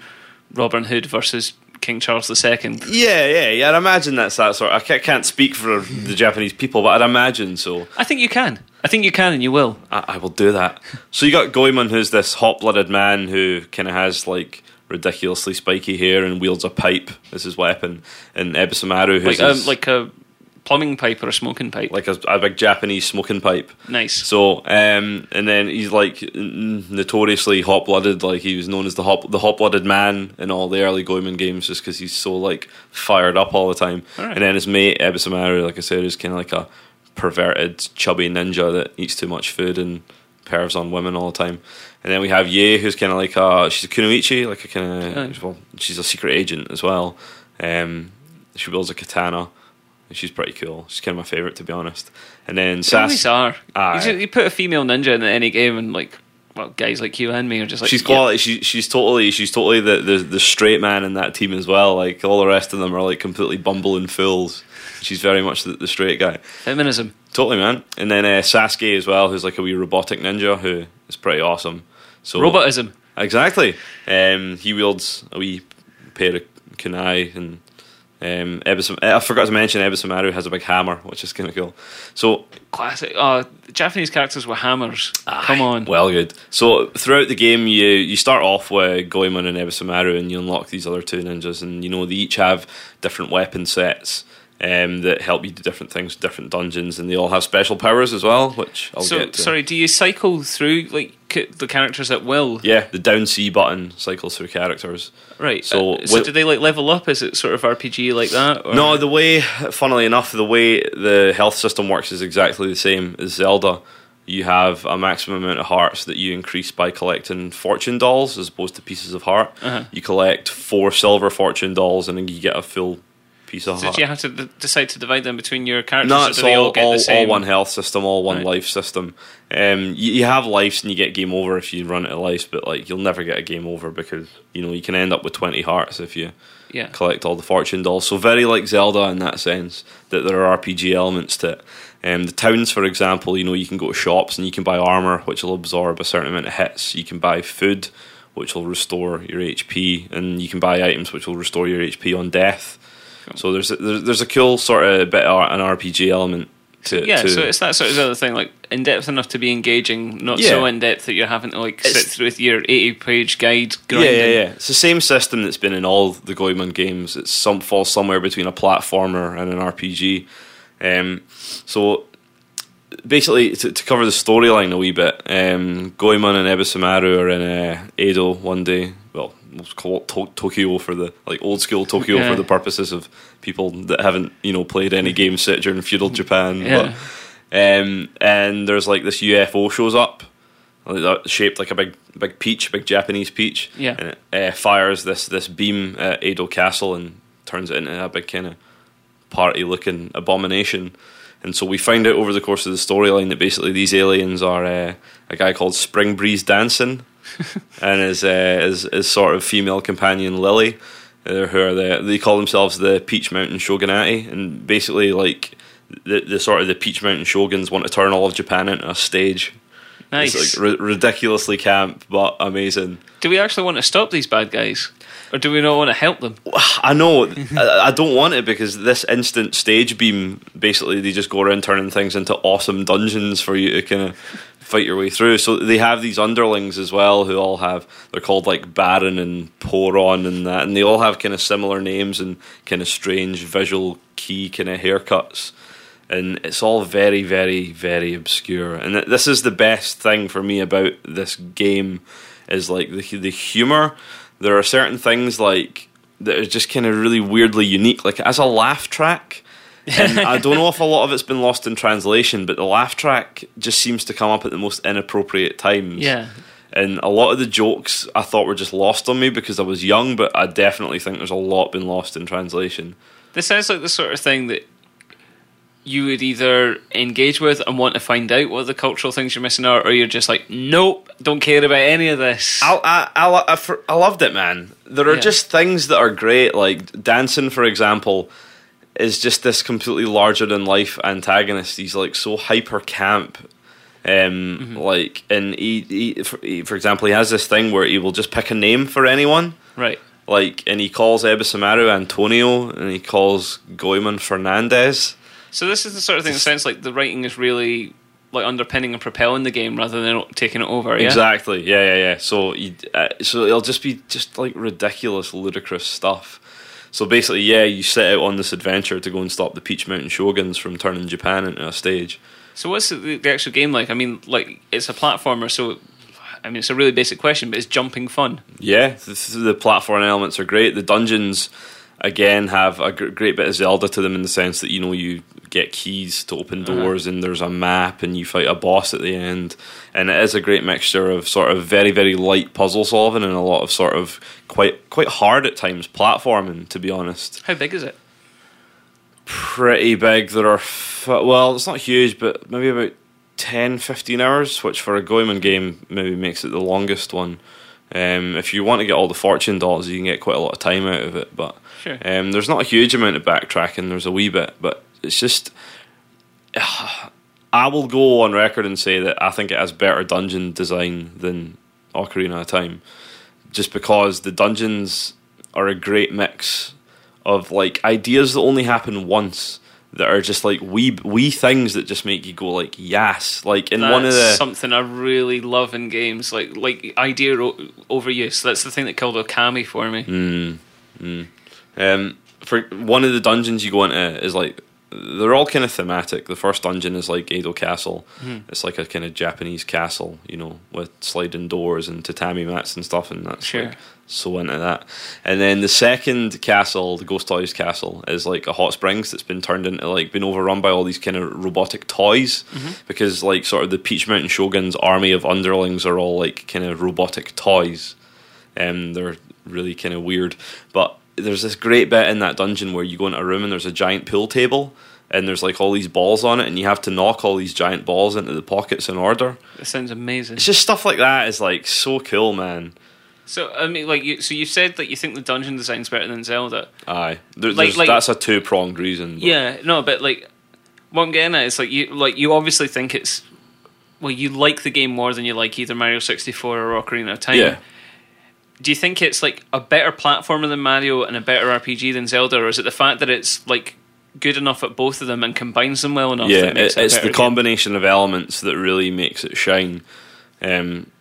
Robin Hood versus King Charles II. yeah, yeah, yeah. I'd imagine that's that sort. I can't speak for the Japanese people, but I'd imagine so. I think you can. I think you can, and you will. I, I will do that. So you got Goemon, who's this hot-blooded man who kind of has like ridiculously spiky hair and wields a pipe as his weapon, and Ebisumaru, who's Like um, like a plumbing pipe or a smoking pipe. like a, a big Japanese smoking pipe. nice. So, um, and then he's like n- notoriously hot blooded. Like he was known as the hot the hot blooded man in all the early Goemon games, just because he's so like fired up all the time. Alright. And then his mate Ebisumaru, like I said, is kind of like a perverted, chubby ninja that eats too much food and pervs on women all the time. And then we have Yae, who's kind of like a she's a kunoichi, like a kind Oh. of well, she's a secret agent as well. Um, she wields a katana. And She's pretty cool. She's kind of my favorite, to be honest. And then They always Sas, are. Aye. You, you put a female ninja in any game, and like, well, guys like you and me are just like she's yeah. quality. She, she's totally she's totally the, the the straight man in that team as well. Like all the rest of them are like completely bumbling fools. She's very much the, the straight guy. feminism. Totally, man. And then uh, Sasuke as well, who's like a wee robotic ninja who is pretty awesome. So Robotism. exactly. Um, he wields a wee pair of kunai and. Um, Ebisam- I forgot to mention Ebisumaru has a big hammer, which is kind of cool. So Classic. Oh, Japanese characters with hammers. Come on. Well, good. So throughout the game, you you start off with Goemon and Ebisumaru, and you unlock these other two ninjas, and you know they each have different weapon sets um, that help you do different things, different dungeons, and they all have special powers as well, which I'll so get to. sorry, do you cycle through like c- the characters at will? Yeah, the down C button cycles through characters. Right. So So, uh, so do they like level up? Is it sort of RPG like that? Or? No, the way, funnily enough, the way the health system works is exactly the same as Zelda. You have a maximum amount of hearts that you increase by collecting fortune dolls as opposed to pieces of heart. Uh-huh. You collect four silver fortune dolls and then you get a full piece of So heart. you have to d- decide to divide them between your characters? No, it's all, all get all, the same? all one health system, all one Right. life system. Um, you, you have lives and you get game over if you run out of lives, but like you'll never get a game over because you know you can end up with twenty hearts if you Yeah. collect all the fortune dolls. So very like Zelda in that sense that there are RPG elements to it. Um, the towns, for example, you know you can go to shops and you can buy armor, which will absorb a certain amount of hits. You can buy food, which will restore your HP, and you can buy items which will restore your HP on death. So there's a, there's there's a cool sort of bit of an RPG element to Yeah, to, so it's that sort of other thing, like in depth enough to be engaging, not Yeah. so in depth that you're having to like sit It's- through with your eighty-page guide. Yeah, Grinding. yeah, yeah. It's the same system that's been in all the Goemon games. It's some falls somewhere between a platformer and an RPG. Um, so basically, to, to cover the storyline a wee bit, um, Goemon and Ebisumaru are in uh, Edo one day. Well, we'll call it to- Tokyo for the like old school Tokyo Yeah. for the purposes of people that haven't you know played any game set during feudal Japan. Yeah. But, um, and there's like this UFO shows up, like shaped like a big big peach, a big Japanese peach. Yeah. And it uh, fires this this beam at Edo Castle and turns it into a big kind of party looking abomination. And so we find out over the course of the storyline that basically these aliens are uh, a guy called Spring Breeze Dancing and his, uh, his his sort of female companion Lily, uh, who are the they call themselves the Peach Mountain Shogunati, and basically like the the sort of the Peach Mountain Shoguns want to turn all of Japan into a stage. Nice. It's like ri- ridiculously camp, but amazing. do we actually want to stop these bad guys, or do we not want to help them? I know. I, I don't want it because this instant stage beam, basically, they just go around turning things into awesome dungeons for you to kind of fight your way through. So they have these underlings as well who all have, they're called like Baron and Poron and that, and they all have kind of similar names and kind of strange visual kei kind of haircuts. And it's all very, very, very obscure. And this is the best thing for me about this game is like the the humor. There are certain things like that are just kind of really weirdly unique. Like as a laugh track, and I don't know if a lot of it's been lost in translation, but the laugh track just seems to come up at the most inappropriate times. Yeah. And a lot of the jokes I thought were just lost on me because I was young, but I definitely think there's a lot been lost in translation. This sounds like the sort of thing that you would either engage with and want to find out what the cultural things you're missing are, or you're just like, nope, don't care about any of this. I, I, I, I, loved it, man. There are Yeah. just things that are great, like dancing, for example, is just this completely larger than life antagonist. He's like so hyper camp. Um, Mm-hmm. like, and he, he, for, he, for example, he has this thing where he will just pick a name for anyone. right. Like, and he calls Ebisumaru Antonio, and he calls Goemon Fernandez. So this is the sort of thing that sounds like the writing is really like underpinning and propelling the game rather than taking it over. Yeah. Exactly. Yeah, yeah, yeah. So you, uh, so it'll just be just like ridiculous, ludicrous stuff. So basically, yeah, you set out on this adventure to go and stop the Peach Mountain Shoguns from turning Japan into a stage. So what's the, the actual game like? I mean, like it's a platformer, so I mean it's a really basic question, but it's jumping fun. Yeah, the, the platform elements are great. The dungeons, again, have a great bit of Zelda to them in the sense that you know you get keys to open doors and there's a map and you fight a boss at the end. And it is a great mixture of sort of very very light puzzle solving and a lot of sort of quite quite hard at times platforming. To be honest, How big is it? pretty big. There are f- well, it's not huge, but maybe about 10, 15 hours, which for a Goemon game maybe makes it the longest one. Um, if you want to get all the fortune dolls, you can get quite a lot of time out of it. But Sure. um, there's not a huge amount of backtracking. There's a wee bit, but it's just. I will go on record and say that I think it has better dungeon design than Ocarina of Time, just because the dungeons are a great mix of like ideas that only happen once that are just like wee wee things that just make you go like yes like in That's one of the something I really love in games, like like idea o- overuse. That's the thing that killed Okami for me. Mm. Um, for one of the dungeons you go into is like they're all kind of thematic. The first dungeon is like Edo Castle. Hmm. It's like a kind of Japanese castle, you know, with sliding doors and tatami mats and stuff, and that's Sure. like, so into that. And then the second castle, the Ghost Toys Castle, is like a hot springs that's been turned into like been overrun by all these kind of robotic toys Mm-hmm. because like sort of the Peach Mountain Shogun's army of underlings are all like kind of robotic toys. Um, they're really kind of weird. But there's this great bit in that dungeon where you go into a room and there's a giant pool table and there's like all these balls on it and you have to knock all these giant balls into the pockets in order. It sounds amazing. It's just stuff like that is like so cool, man. So I mean, like you, so you said that you think the dungeon design's better than Zelda. Aye, there, Like- like- that's a two pronged reason. but- Yeah, no, but like what I'm getting at is like you like you obviously think it's well, you like the game more than you like either Mario 64 or Ocarina of Time. yeah. Do you think it's like a better platformer than Mario and a better RPG than Zelda, or is it the fact that it's like good enough at both of them and combines them well enough? yeah, that makes it, it's the game? combination of elements that really makes it shine. Um,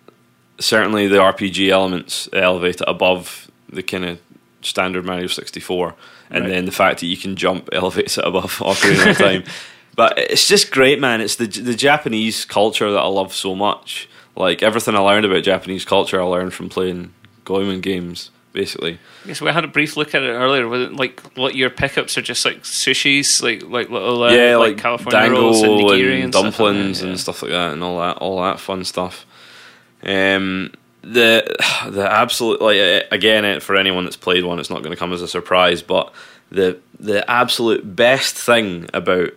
certainly, the RPG elements elevate it above the kind of standard Mario sixty four, and Right. then the fact that you can jump elevates it above Ocarina of Time. But it's just great, man. It's the the Japanese culture that I love so much. Like everything I learned about Japanese culture, I learned from playing Goemon games, basically. Yes, we had a brief look at it earlier. Was it like what your pickups are just like sushis, like like little uh, yeah, like, like, California dango rolls and and, nigiri and, dumplings stuff like that, and yeah. stuff like that, and all that, all that fun stuff. Um, the the absolute like again for anyone that's played one, it's not going to come as a surprise, but the the absolute best thing about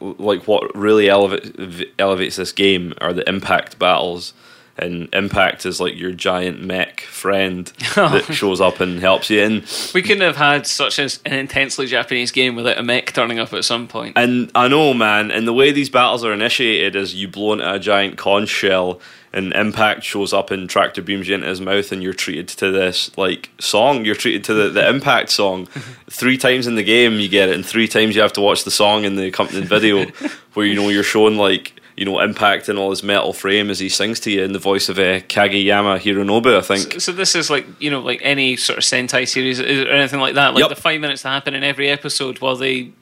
like what really elevate, elevates this game are the impact battles. And impact is like your giant mech friend that shows up and helps you. And We couldn't have had such an intensely Japanese game without a mech turning up at some point. And I know, man, and the way these battles are initiated is you blow into a giant conch shell, and Impact shows up and tractor beams you into his mouth, and you're treated to this like song. You're treated to the, the Impact song. three times in the game you get it, and three times you have to watch the song in the accompanying video, where you know you're shown like you know Impact in all his metal frame as he sings to you in the voice of uh, Kageyama Hironobu, I think. So this is like you know like any sort of Sentai series or anything like that. Like Yep. the five minutes that happen in every episode while they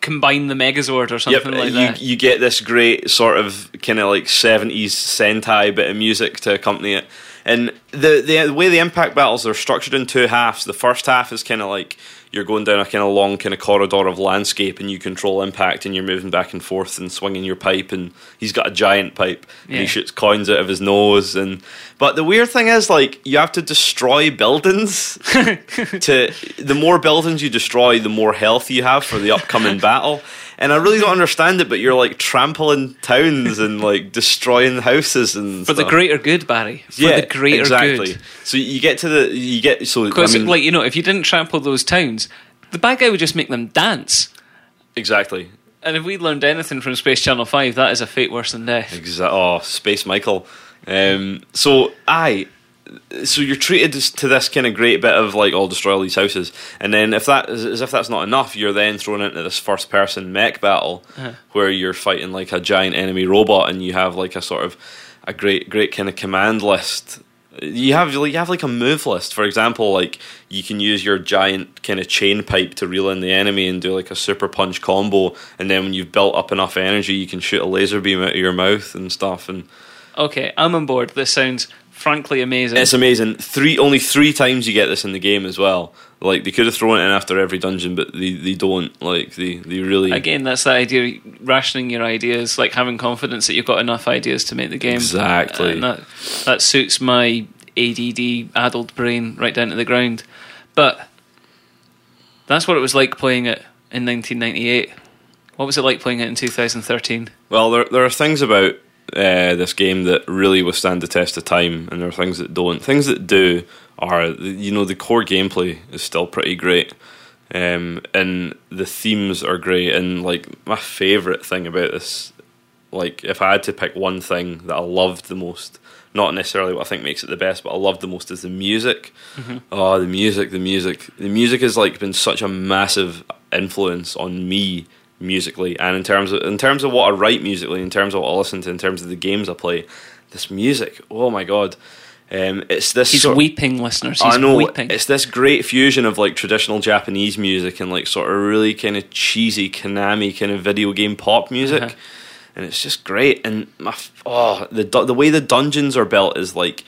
combine the Megazord or something like you, that. you get this great sort of kind of like 70s Sentai bit of music to accompany it. And the, the the way the impact battles are structured in two halves. The first half is kind of like you're going down a kind of long kind of corridor of landscape, and you control impact, and you're moving back and forth and swinging your pipe. And he's got a giant pipe, and he shoots coins out of his nose. And but the weird thing is, like, you have to destroy buildings. to the more buildings you destroy, the more health you have for the upcoming battle. and I really don't understand it. But you're like trampling towns and like destroying houses and For the greater good, Barry. For yeah, the greater exactly. good. So you get to the you get so I Because, mean, like, you know, if you didn't trample those towns, the bad guy would just make them dance. exactly. And if we learned anything from Space Channel 5, that is a fate worse than death. Exa- oh, Space Michael. Um, so I, so you're treated to this kind of great bit of like, I'll destroy all these houses, and then if that is as if that's not enough, you're then thrown into this first person mech battle Uh-huh. where you're fighting like a giant enemy robot, and you have like a sort of a great great kind of command list. You have like you have like a move list. For example, like you can use your giant kind of chain pipe to reel in the enemy and do like a super punch combo, and then when you've built up enough energy, you can shoot a laser beam out of your mouth and stuff. And Okay, I'm on board. This sounds frankly amazing. it's amazing. Three only three times you get this in the game as well. Like they could have thrown it in after every dungeon, but they, they don't. Like they, they really Again, that's the idea rationing your ideas, like having confidence that you've got enough ideas to make the game. Exactly. And that, that suits my ADD addled brain right down to the ground. But that's what it was like playing it in 1998. What was it like playing it in 2013? Well, there there are things about uh, this game that really withstand the test of time, and there are things that don't. Things that do are, you know, the core gameplay is still pretty great, um, and the themes are great. And like my favorite thing about this, like if I had to pick one thing that I loved the most, not necessarily what I think makes it the best, but I loved the most is the music. Oh, the music, the music, the music has like been such a massive influence on me musically, and in terms of in terms of what I write musically, in terms of what I listen to, in terms of the games I play, this music. Oh my god, um, it's this. He's sort- weeping, listeners. He's I know weeping. it's this great fusion of like traditional Japanese music and like sort of really kind of cheesy Konami kind of video game pop music, Uh-huh. and it's just great. And my oh, the the way the dungeons are built is like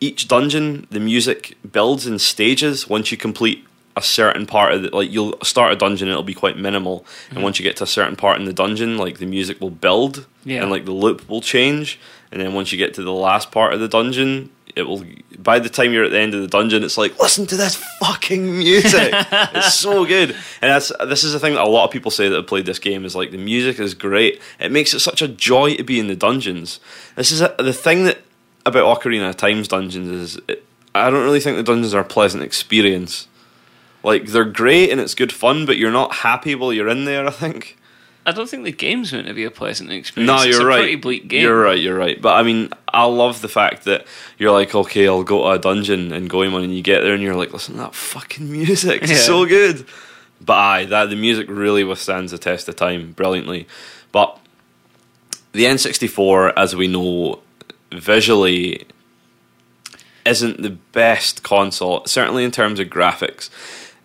each dungeon, the music builds in stages. Once you complete a certain part of it, like you'll start a dungeon, it'll be quite minimal, Mm-hmm. and once you get to a certain part in the dungeon, like the music will build, Yeah. and like the loop will change, and then once you get to the last part of the dungeon, it will. By the time you're at the end of the dungeon, it's like listen to this fucking music. it's so good, and that's this is the thing that a lot of people say that have played this game is like the music is great. It makes it such a joy to be in the dungeons. This is a, the thing that about Ocarina of Time's dungeons is it, I don't really think the dungeons are a pleasant experience. Like they're great and it's good fun, but you're not happy while you're in there. I think. I don't think the game's meant to be a pleasant experience. No, you're a right. pretty bleak game. You're right. You're right. But I mean, I love the fact that you're like, okay, I'll go to a dungeon and go Goemon, and you get there and you're like, listen to that fucking music. It's Yeah. so good. But aye, that the music really withstands the test of time brilliantly. But the N64, as we know, visually isn't the best console, certainly in terms of graphics.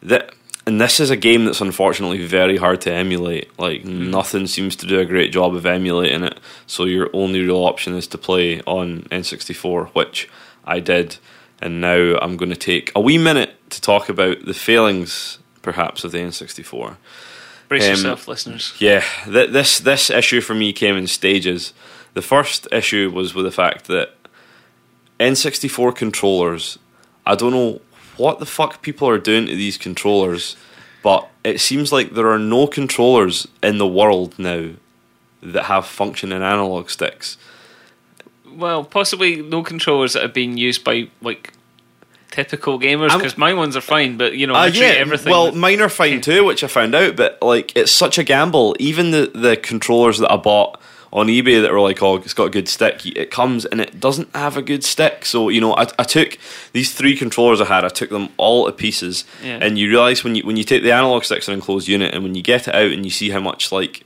That and this is a game that's unfortunately very hard to emulate. Like nothing seems to do a great job of emulating it. So your only real option is to play on N64, which I did. And now I'm going to take a wee minute to talk about the failings, perhaps, of the N64. Brace Um, yourself, listeners. Yeah, th- this this issue for me came in stages. The first issue was with the fact that N64 controllers, I don't know what the fuck people are doing to these controllers, but it seems like there are no controllers in the world now that have functioning analog sticks. Well, possibly no controllers that have been used by like typical gamers because my ones are fine, but you know, Uh, treat everything. Well, mine are fine too, which I found out, but like it's such a gamble. Even the the controllers that I bought on eBay that were like, oh, it's got a good stick. It comes and it doesn't have a good stick. So you know, I, I took these three controllers I had, I took them all to pieces, Yeah. and you realize when you when you take the analog sticks in an enclosed unit, and when you get it out and you see how much like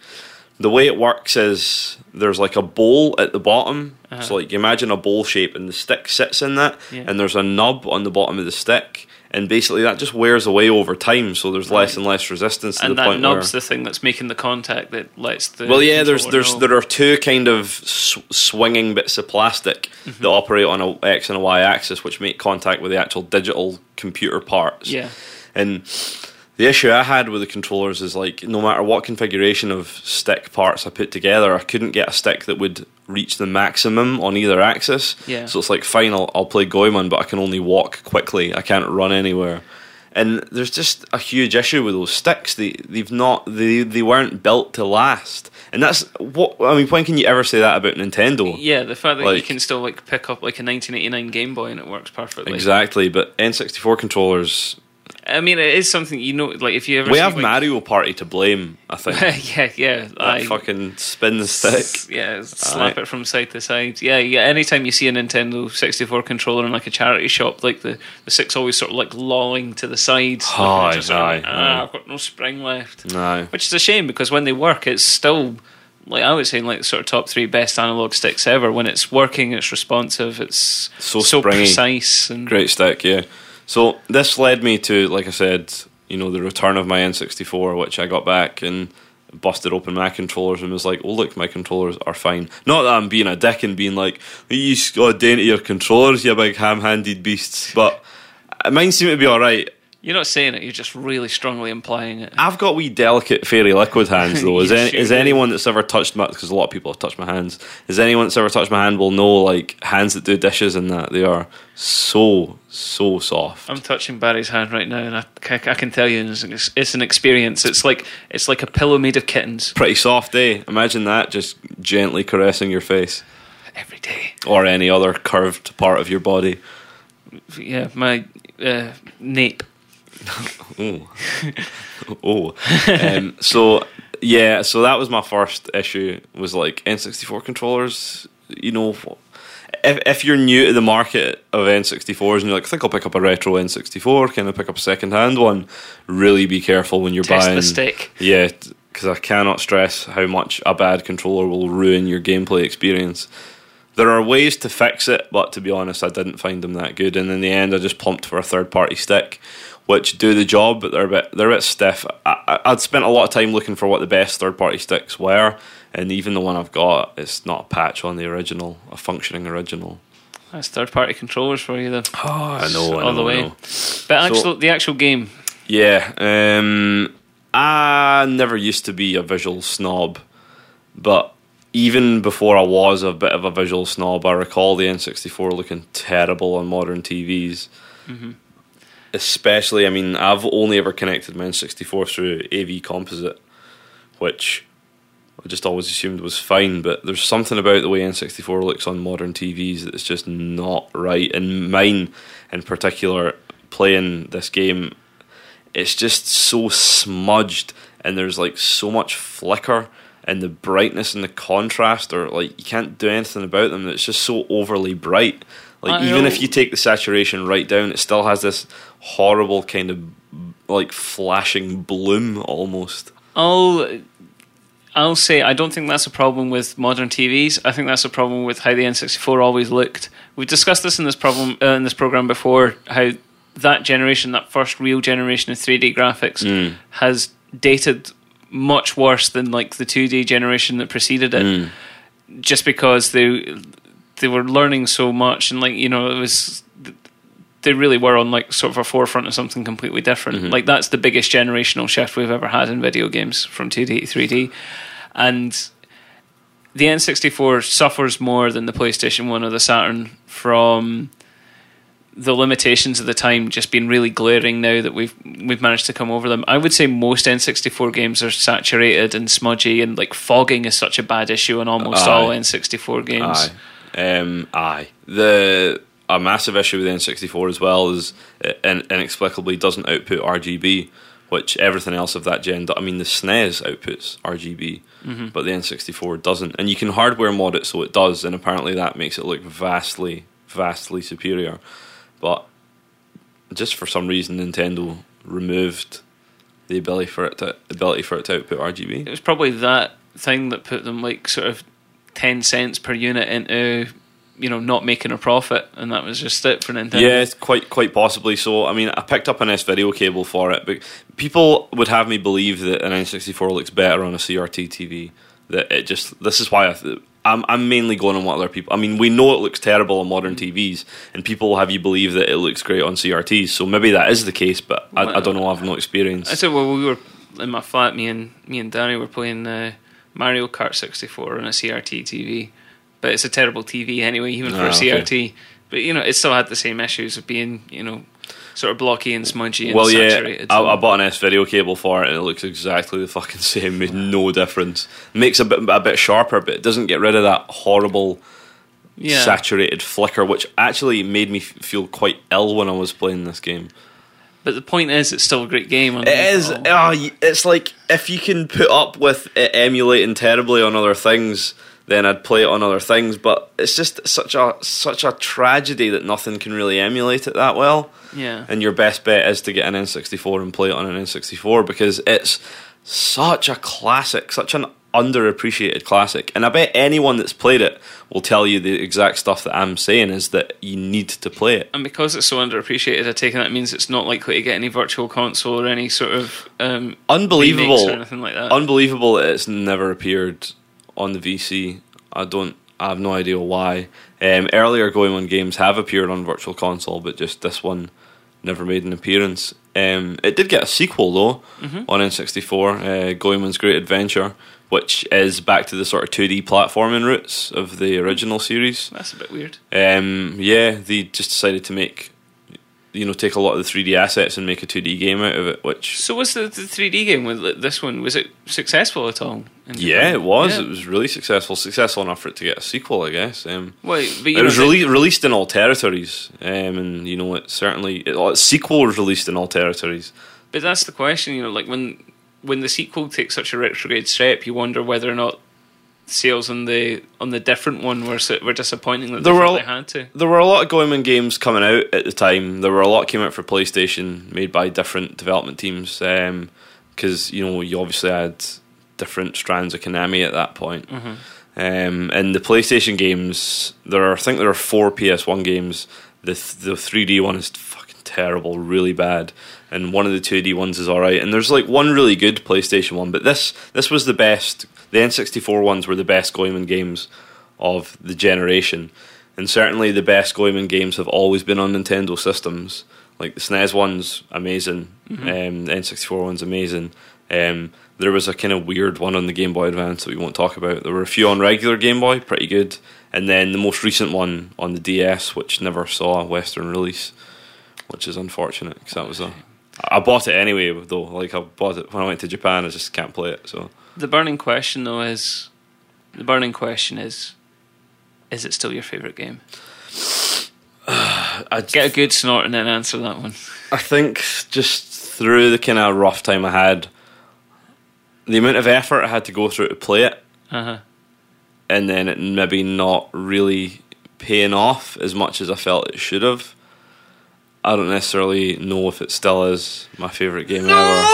the way it works is there's like a bowl at the bottom. Uh-huh. So like you imagine a bowl shape and the stick sits in that Yeah. and there's a nub on the bottom of the stick and basically that just wears away over time so there's less and less resistance to and the that point knob's where the thing that's making the contact that lets the well yeah there's there's know. there are two kind of sw- swinging bits of plastic Mm-hmm. that operate on a x and a y axis which make contact with the actual digital computer parts yeah and the issue I had with the controllers is like no matter what configuration of stick parts I put together, I couldn't get a stick that would reach the maximum on either axis. Yeah. So it's like fine, I'll, I'll play Goemon, but I can only walk quickly. I can't run anywhere. and there's just a huge issue with those sticks. They they've not they they weren't built to last, and that's what I mean. When can you ever say that about Nintendo? Yeah, the fact that you can still like pick up like a 1989 Game Boy and it works perfectly. Exactly, but N64 controllers. I mean, it is something you know. Like if you ever We have like, Mario Party to blame. I think that yeah, yeah. I fucking spin the stick. Yeah, slap Aye. it from side to side. Yeah, yeah. Anytime you see a Nintendo 64 controller in like a charity shop, like the, the stick's always sort of like lolling to the side. like, Aye, just sort of like, ah. I've got no spring left. No, Which is a shame because when they work, it's still like I would say like sort of top three best analog sticks ever. When it's working, it's responsive, it's So so springy. precise, and great stick. Yeah. So this led me to, like I said, you know, the return of my N64, which I got back and busted open my controllers and was like, "Oh look, my controllers are fine." Not that I'm being a dick and being like, "You got into your controllers, you big ham-handed beasts," but mine seem to be all right. You're not saying it. You're just really strongly implying it. I've got wee delicate fairy liquid hands though. Is, any, is anyone that's ever touched my because a lot of people have touched my hands. Is anyone that's ever touched my hand will know like hands that do dishes and that they are so so soft. I'm touching Barry's hand right now, and I, I can tell you, it's, an- it's an experience. It's like it's like a pillow made of kittens Pretty soft, eh? Imagine that just gently caressing your face every day. or any other curved part of your body. Yeah, my uh, nape. Oh, oh. Um, so yeah, so that was my first issue. Was like N64 controllers. You know, if if you're new to the market of N64s and you're like, I think I'll pick up a retro N64. Can I pick up a second hand one? Really be careful when you're Test buying. the stick. Yeah, because I cannot stress how much a bad controller will ruin your gameplay experience. There are ways to fix it, but to be honest, I didn't find them that good. And in the end, I just plumped for a third party stick, which do the job, but they're a bit they're a bit stiff. I, I'd spent a lot of time looking for what the best third party sticks were, and even the one I've got, it's not a patch on the original, a functioning original. That's third party controllers for you, then. Oh, I know, I all the know, way. know. But actual, the actual game. Yeah, um, I never used to be a visual snob, but even before I was a bit of a visual snob, I recall the N64 looking terrible on modern TVs. Mm-hmm. Especially, I mean, I've only ever connected my N64 through AV Composite, which I just always assumed was fine, but there's something about the way N64 looks on modern TVs that's just not right. And mine, in particular, playing this game, it's just so smudged, and there's like so much flicker, and the brightness and the contrast are like you can't do anything about them. It's just so overly bright. Like I even know. if you take the saturation right down, it still has this horrible kind of like flashing bloom almost. I'll I'll say I don't think that's a problem with modern TVs. I think that's a problem with how the N64 always looked. We've discussed this in this problem uh, in this program before. How that generation, that first real generation of 3D graphics, Mm. has dated much worse than like the 2D generation that preceded it. Mm. Just because they they were learning so much and like you know it was they really were on like sort of a forefront of something completely different. Mm-hmm. Like that's the biggest generational shift we've ever had in video games from 2D to 3D. And the N64 suffers more than the PlayStation 1 or the Saturn from the limitations of the time just being really glaring now that we've we've managed to come over them. I would say most N64 games are saturated and smudgy and like fogging is such a bad issue in almost Aye. all N64 games. Aye, um, aye. The a massive issue with the N64 as well is it inexplicably doesn't output RGB, which everything else of that gen. I mean, the SNES outputs RGB, Mm-hmm. but the N64 doesn't. And you can hardware mod it so it does, and apparently that makes it look vastly, vastly superior. But just for some reason, Nintendo removed the ability for it to ability for it to output RGB. it was probably that thing that put them like sort of 10 cents per unit into you know not making a profit and that was just it for Nintendo. Yeah, it's quite quite possibly so. I mean, I picked up an S video cable for it, but people would have me believe that an N64 looks better on a CRT TV. That it just this is why I I'm I'm mainly going on what other people. I mean, we know it looks terrible on modern TVs, and people have you believe that it looks great on CRTs. So maybe that is the case, but I, I don't know. I have no experience. I said well we were in my flat me and me and Danny were playing uh, Mario Kart 64 on a CRT TV. But it's a terrible TV anyway even for Ah, a okay. CRT. But you know, it still had the same issues of being, you know, sort of blocky and smudgy and Well, yeah. I, I bought an S video cable for it, and it looks exactly the fucking same. Made no difference. Makes a bit a bit sharper, but it doesn't get rid of that horrible yeah. saturated flicker, which actually made me feel quite ill when I was playing this game. But the point is, it's still a great game. It is. Oh. it's like if you can put up with it emulating terribly on other things, then I'd play it on other things. But it's just such a such a tragedy that nothing can really emulate it that well. Yeah. And your best bet is to get an N64 and play it on an N64 because it's such a classic, such an underappreciated classic. And I bet anyone that's played it will tell you the exact stuff that I'm saying is that you need to play it. And because it's so underappreciated, I take it that means it's not likely to get any virtual console or any sort of um, Unbelievable. or anything like that. Unbelievable that it's never appeared on the VC. I don't. I have no idea why. Um, earlier Goemon games have appeared on Virtual Console, but just this one never made an appearance. Um, it did get a sequel though on N64, uh, Goemon's Great Adventure, which is back to the sort of 2D platforming roots of the original series. That's a bit weird. Um, yeah, they just decided to make, you know, take a lot of the 3D assets and make a 2D game out of it, which So was the, the 3D game with this one? Was it successful at all? Yeah, it was. Yeah. It was really successful. Successful enough for it to get a sequel, I guess. Um, Well, but it know, was rele- released in all territories, um, and you know, it certainly it, its sequel was released in all territories. But that's the question, you know, like when when the sequel takes such a retrograde step, you wonder whether or not sales on the on the different one were were disappointing that There they were a- had to. There were a lot of Goemon games coming out at the time. There were a lot came out for PlayStation, made by different development teams. Because you know, you obviously had different strands of Konami at that point. Um, and the PlayStation games, there are I think there are four PS1 games. The th- the 3D one is fucking terrible, really bad, and one of the 2D ones is all right. And there's like one really good PlayStation one, but this this was the best. The N64 ones were the best Goemon games of the generation, and certainly the best Goemon games have always been on Nintendo systems. Like the SNES one's amazing, um, the N64 one's amazing. Um, there was a kind of weird one on the Game Boy Advance that we won't talk about. There were a few on regular Game Boy, pretty good, and then the most recent one on the DS, which never saw a Western release, which is unfortunate because that was a. I bought it anyway, though. Like I bought it when I went to Japan. I just can't play it. So The burning question though is the burning question is is it still your favourite game? I Get a good snort and then answer that one. I think just through the kind of rough time I had, the amount of effort I had to go through to play it, Uh-huh. and then it maybe not really paying off as much as I felt it should have. I don't necessarily know if it still is my favourite game ever.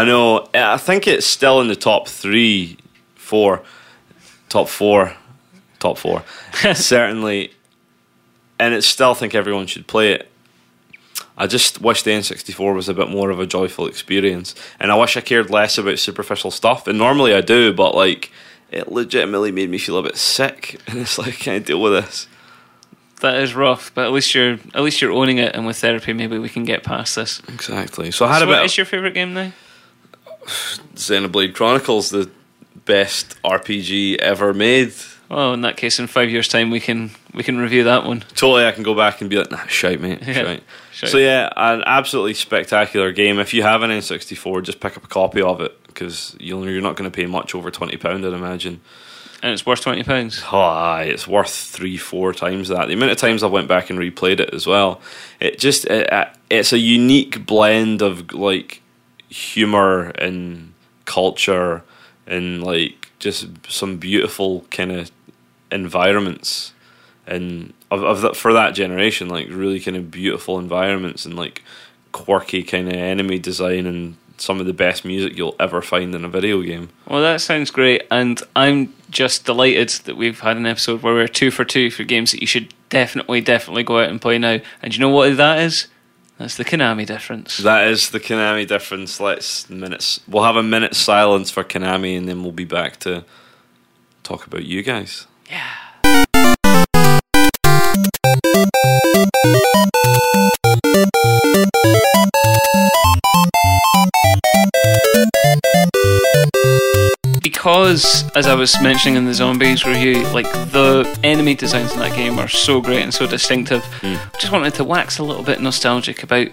I know. Eh, I think it's still in the top three, four, top four, top four. Certainly, and I still think everyone should play it. I just wish the N64 was a bit more of a joyful experience, and I wish I cared less about superficial stuff. And normally I do, but like it legitimately made me feel a bit sick, and it's like I can't deal with this. That is rough, but at least you're at least you're owning it, and with therapy, maybe we can get past this. Exactly. So I had So a what bit. is your favourite game now? Xenoblade Chronicles, the best RPG ever made. Well, in that case, in five years' time, we can we can review that one. Totally, I can go back and be like, nah, shite, mate, Yeah, shite. shite. So yeah, an absolutely spectacular game. If you have an N64, just pick up a copy of it because you'll, you're not going to pay much over twenty pound, I'd imagine. And it's worth twenty pounds. Oh, aye, it's worth three, four times that. The amount of times I went back and replayed it as well. It just it, it's a unique blend of like humor and culture and like just some beautiful kind of environments and of, of for that generation like really kind of beautiful environments and like quirky kind of enemy design and some of the best music you'll ever find in a video game. Well, that sounds great, and I'm just delighted that we've had an episode where we're two for two for games that you should definitely, definitely go out and play now. And you know what that is? That's the Konami difference. That is the Konami difference. Let's minutes. We'll have a minute silence for Konami, and then we'll be back to talk about you guys. Yeah. Because, as I was mentioning in the zombies review, like the enemy designs in that game are so great and so distinctive. Just wanted to wax a little bit nostalgic about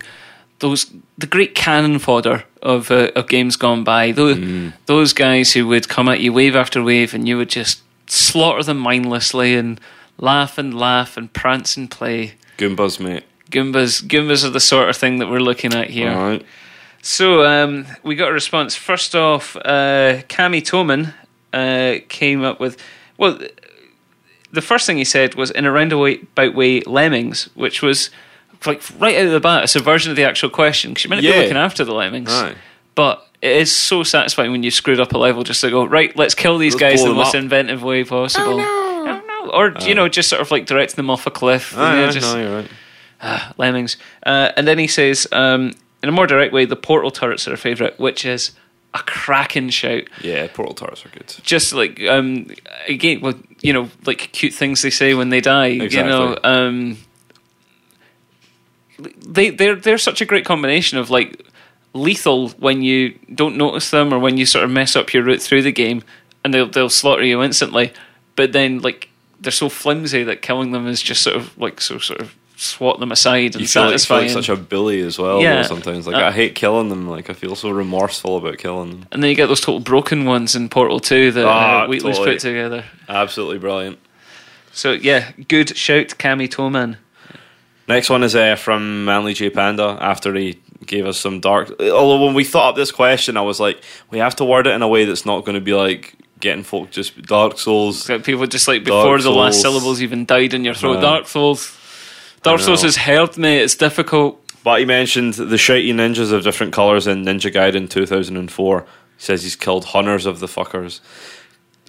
those the great cannon fodder of uh, of games gone by. Those those guys who would come at you wave after wave, and you would just slaughter them mindlessly and laugh and laugh and prance and play. Goombas, mate. Goombas, Goombas are the sort of thing that we're looking at here. All right. So um, we got a response. First off, uh, Cami Toman uh, came up with well, the first thing he said was in a roundabout way, lemmings, which was like right out of the bat it's a version of the actual question because you might not Yeah. be looking after the lemmings, Aye. but it is so satisfying when you've screwed up a level just to go right. Let's kill these Let's guys in the most up. inventive way possible. Oh, no. Or you know, just sort of like direct them off a cliff. Aye, you know, aye, just- no, you're right. Ah, lemmings. Uh, and then he says, um, in a more direct way, the portal turrets are a favourite, which is a cracking shout. Yeah, portal turrets are good. Just like um, again, well, you know, like cute things they say when they die. You know, Exactly. um, they they're they're such a great combination of like lethal when you don't notice them or when you sort of mess up your route through the game, and they'll they'll slaughter you instantly. But then like they're so flimsy that killing them is just sort of like so sort of swat them aside and You feel, like, feel like such a bully as well. Yeah. sometimes like Uh, I hate killing them. Like I feel so remorseful about killing them. and then you get those total broken ones in Portal 2 that Ah, uh, Wheatley's totally. put together. Absolutely brilliant. So, yeah, good shout, Cami Toman. Next one is uh, from Manly J Panda after he gave us some dark. Although when we thought up this question, I was like, we have to word it in a way that's not going to be like getting folk just Dark Souls. People just like before the last syllables even died in your throat. Uh, Dark Souls. Dark I Souls know. has helped me. It's difficult. But he mentioned the shitey ninjas of different colours in Ninja Gaiden 2004. He says he's killed hundreds of the fuckers.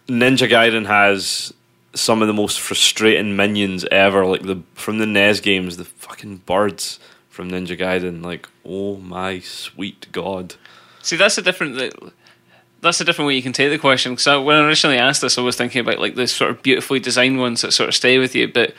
Ninja Gaiden has some of the most frustrating minions ever. Like the from the NES games, the fucking birds from Ninja Gaiden. Like, oh my sweet god. See, that's a different. That's a different way you can take the question. Because when I originally asked this, I was thinking about like the sort of beautifully designed ones that sort of stay with you, but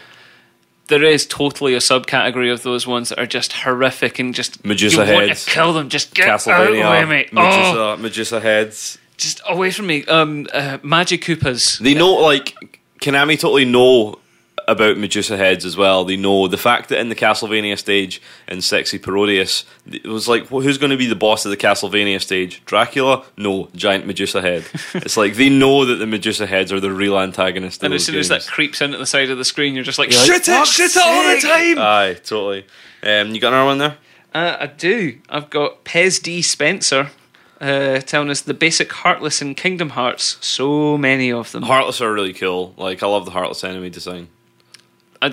there is totally a subcategory of those ones that are just horrific and just Medusa you want heads. to kill them. Just get out of me. Oh, Medusa, Medusa heads. just away from me. Um, uh, Magic Koopas. They know, like, Konami totally know about Medusa heads as well. They know the fact that in the Castlevania stage in Sexy Parodius, it was like, well, who's going to be the boss of the Castlevania stage? Dracula? No, giant Medusa head. it's like they know that the Medusa heads are the real antagonist. And as soon as that creeps in at the side of the screen, you're just like, You're like, shit it, "Fuck's shit it all the time. Aye, totally. Um, you got another one there? Uh, I do. I've got Pez D. Spencer uh, telling us the basic Heartless in Kingdom Hearts. So many of them. Heartless are really cool. Like, I love the Heartless enemy design.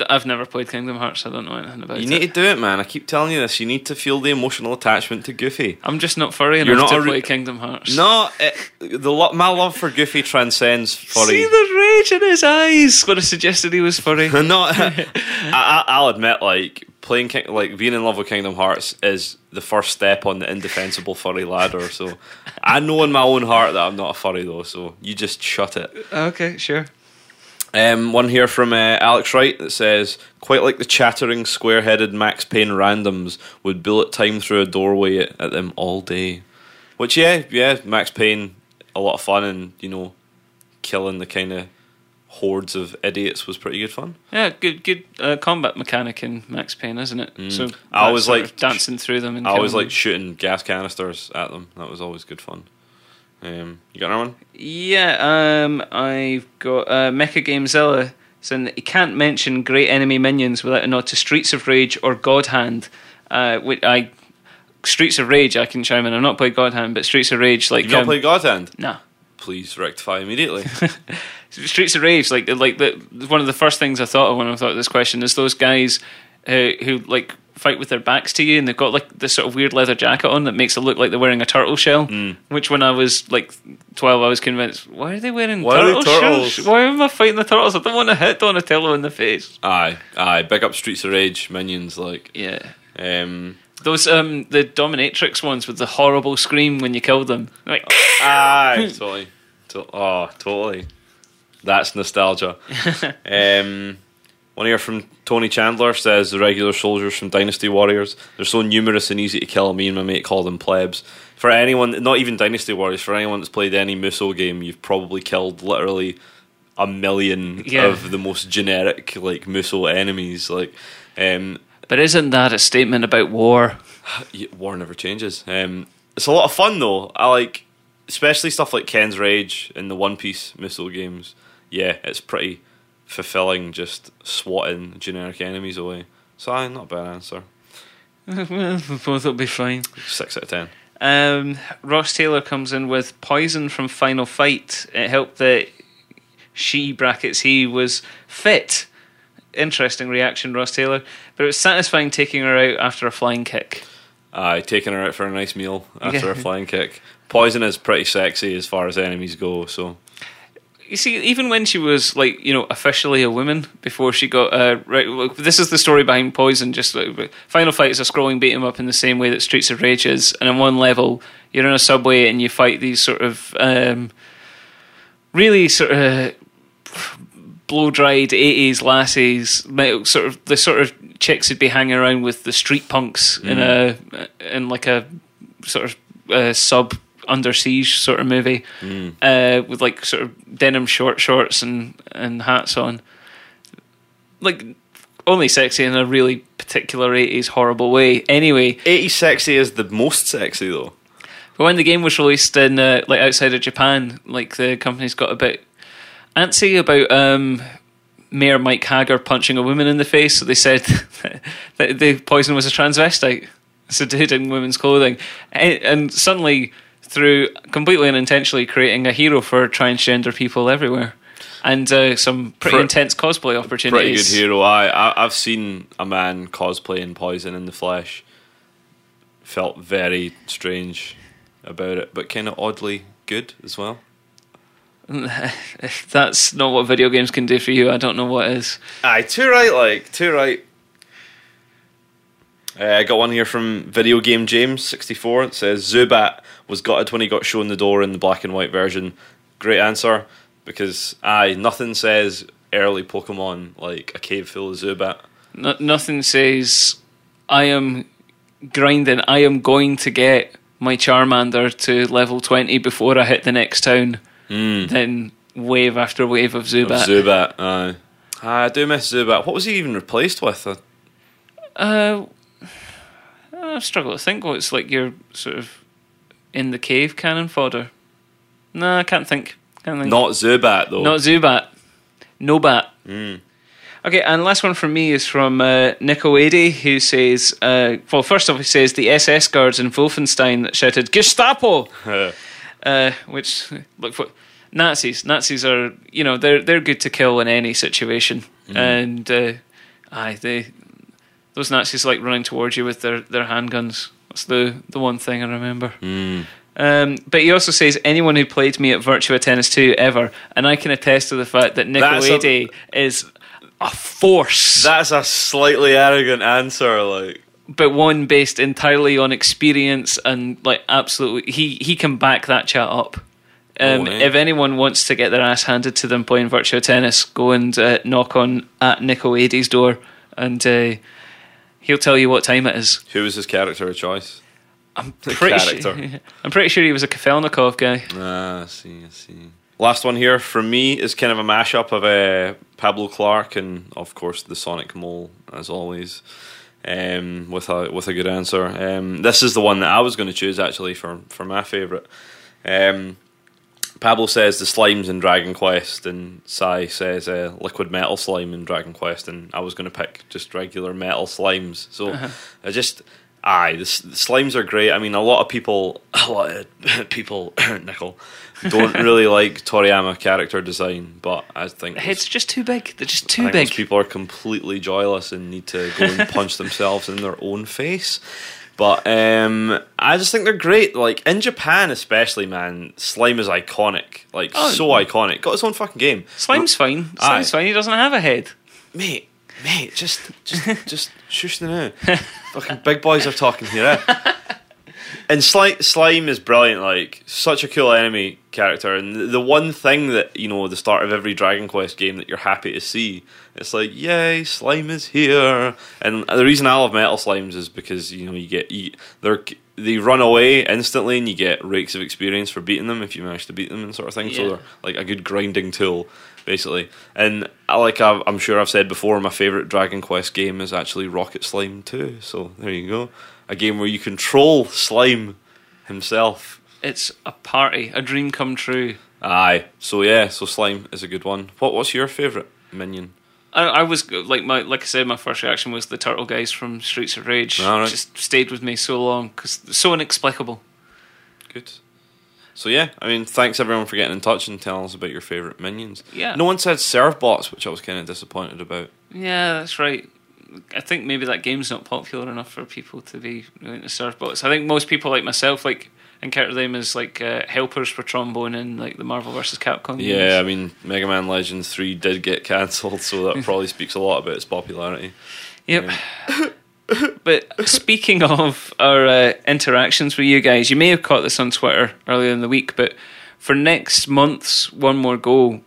I, have never played Kingdom Hearts. I don't know anything about it. You it. need to do it, man. I keep telling you this. You need to feel the emotional attachment to Goofy. I'm just not furry You're not to a re- play Kingdom Hearts. No, it, the lo- my love for Goofy transcends furry. See the rage in his eyes when I suggested he was furry. no, I, I, I'll admit, like playing, King, like being in love with Kingdom Hearts is the first step on the indefensible furry ladder. So I know in my own heart that I'm not a furry, though. So you just shut it. okay, sure. Um, one here from uh, Alex Wright that says, quite like the chattering, square-headed Max Payne randoms would bullet time through a doorway at, at them all day. Which, yeah, yeah, Max Payne, a lot of fun, and you know, killing the kind of hordes of idiots was pretty good fun. Yeah, good good uh, combat mechanic in Max Payne, isn't it? So Mm. I always that's sort of like- dancing through them. And I always killing like shooting gas canisters at them. That was always good fun. Um, you got another one? Yeah, um, I've got uh, Mecha Gamezilla saying that he can't mention great enemy minions without a nod to Streets of Rage or God Hand. Uh, which I Streets of Rage, I can chime in. I've not played God Hand, but Streets of Rage, like You not um, play God Hand? nah. Please rectify immediately. Streets of Rage, like like the one of the first things I thought of when I thought of this question is those guys uh, who like fight with their backs to you and they've got like this sort of weird leather jacket on that makes it look like they're wearing a turtle shell. Mm. Which when I was like twelve, I was convinced why are they wearing Why turtle turtles? shells? Why am I fighting the turtles? I don't want to hit Donatello in the face. aye, aye. Big up Streets of Rage minions. Like, Yeah. um, Those um the dominatrix ones with the horrible scream when you kill them. Like aye, totally. To- oh, totally. That's nostalgia. um, one here from Tony Chandler says the regular soldiers from Dynasty Warriors. They're so numerous and easy to kill. Me and my mate call them plebs. for anyone, not even Dynasty Warriors, for anyone that's played any Musou game, you've probably killed literally a million Yeah. of the most generic like Musou enemies. Like, um, But isn't that a statement about war? war never changes. Um, it's a lot of fun though. I like, especially stuff like Ken's Rage and the One Piece Musou games. Yeah, it's pretty fulfilling, just swatting generic enemies away. So, aye, not a bad answer. Both will be fine. Six out of ten. Um, Ross Taylor comes in with poison from Final Fight. It helped that she brackets he was fit. Interesting reaction, Ross Taylor. But it was satisfying taking her out after a flying kick. Aye, taking her out for a nice meal after Yeah. a flying kick. Poison is pretty sexy as far as enemies go, so You see, even when she was like, you know, officially a woman before she got uh, right. Look, this is the story behind Poison. Just like, Final Fight is a scrolling beat 'em up in the same way that Streets of Rage is, and on one level, you're in a subway and you fight these sort of um, really sort of blow dried 80s lassies, sort of the sort of chicks who'd be hanging around with the street punks in a in like a sort of uh, sub under siege sort of movie uh, with like sort of denim short shorts and and hats on, like only sexy in a really particular 80s horrible way. Anyway, 80 sexy is the most sexy though. but when the game was released in uh, like outside of Japan, like the company's got a bit antsy about um, Mayor Mike Haggar punching a woman in the face, so they said that the poison was a transvestite. It's a dude in women's clothing, and, and suddenly through completely unintentionally creating a hero for transgender people everywhere, and uh, some pretty Pre- intense cosplay opportunities. Pretty good hero. I, I I've seen a man cosplaying Poison in the flesh. Felt very strange about it, but kind of oddly good as well. if that's not what video games can do for you, I don't know what is. Aye, too right, like too right. Uh, I got one here from Video Game James sixty four. It says Zubat was gutted when he got shown the door in the black and white version. Great answer because aye, nothing says early Pokemon like a cave full of Zubat. No, nothing says I am grinding. I am going to get my Charmander to level twenty before I hit the next town. Then wave after wave of Of Zubat. Zubat, aye. I do miss Zubat. What was he even replaced with? Uh, uh, I struggle to think what's like your sort of in the cave cannon fodder. No, I can't think. Can't think. not Zubat though. Not Zubat. No bat. Hmm. Okay, and last one from me is from uh, Nico who says, uh, well, first off, he says the SS guards in Wolfenstein that shouted Gestapo, uh, which look for Nazis. Nazis are, you know, they're they're good to kill in any situation, and uh, aye, they those Nazis like running towards you with their, their handguns. That's the the one thing I remember. Um, but he also says anyone who played me at Virtua Tennis 2 ever, and I can attest to the fact that Nico That's is a force, That's a slightly arrogant answer. Like, but one based entirely on experience and like absolutely, he he can back that chat up. Um, Oh, eh? if anyone wants to get their ass handed to them playing Virtua Tennis, go and uh, knock on at Nico Adi's door, and uh, he'll tell you what time it is. who was his character of choice? I'm pretty sure. I'm pretty sure he was a Kafelnikov guy. Ah, I see, I see. Last one here from me is kind of a mashup of uh, Pablo Clark and, of course, the Sonic Mole, as always, um, with a with a good answer. Um, this is the one that I was going to choose actually for for my favourite. Um, Pablo says the slimes in Dragon Quest, and Sai says uh, liquid metal slime in Dragon Quest, and I was going to pick just regular metal slimes. So I just aye, the, the slimes are great. I mean, a lot of people, a lot of people, Nickel, don't really like Toriyama character design, but I think It's just too big. They're just too big. people are completely joyless and need to go and punch themselves in their own face. But um, I just think they're great. Like in Japan, especially, man, slime is iconic. Like Oh. so iconic. Got his own fucking game. Slime's fine. Aye. Slime's fine. He doesn't have a head. mate, mate, just, just, just shush the now. Fucking big boys are talking here. Eh? And slime, slime is brilliant. Like such a cool enemy character, and the- one thing that you know, the start of every Dragon Quest game that you're happy to see, it's like, yay, slime is here. And the reason I love metal slimes is because you know you get you, they're they run away instantly, and you get rakes of experience for beating them if you manage to beat them and sort of thing. So they're like a good grinding tool, basically. And I like I've, I'm sure I've said before, my favorite Dragon Quest game is actually Rocket Slime 2. So there you go, a game where you control Slime himself. It's a party, a dream come true. Aye. So yeah, so Slime is a good one. What What's your favorite minion? I, I was like my like I said, my first reaction was the turtle guys from Streets of Rage. All right. Just stayed with me so long because so inexplicable. Good. So yeah, I mean, thanks everyone for getting in touch and telling us about your favorite minions. Yeah. No one said Servbots, which I was kind of disappointed about. Yeah, that's right. I think maybe that game's not popular enough for people to be willing to Servbots. I think most people like myself like encounter them as like uh, helpers for Tron Bonne in like the Marvel vs. Capcom. games. Yeah, I mean, Mega Man Legends three did get cancelled, so that probably speaks a lot about its popularity. Yep. but speaking of our uh, interactions with you guys, you may have caught this on Twitter earlier in the week, but for next month's One More Go,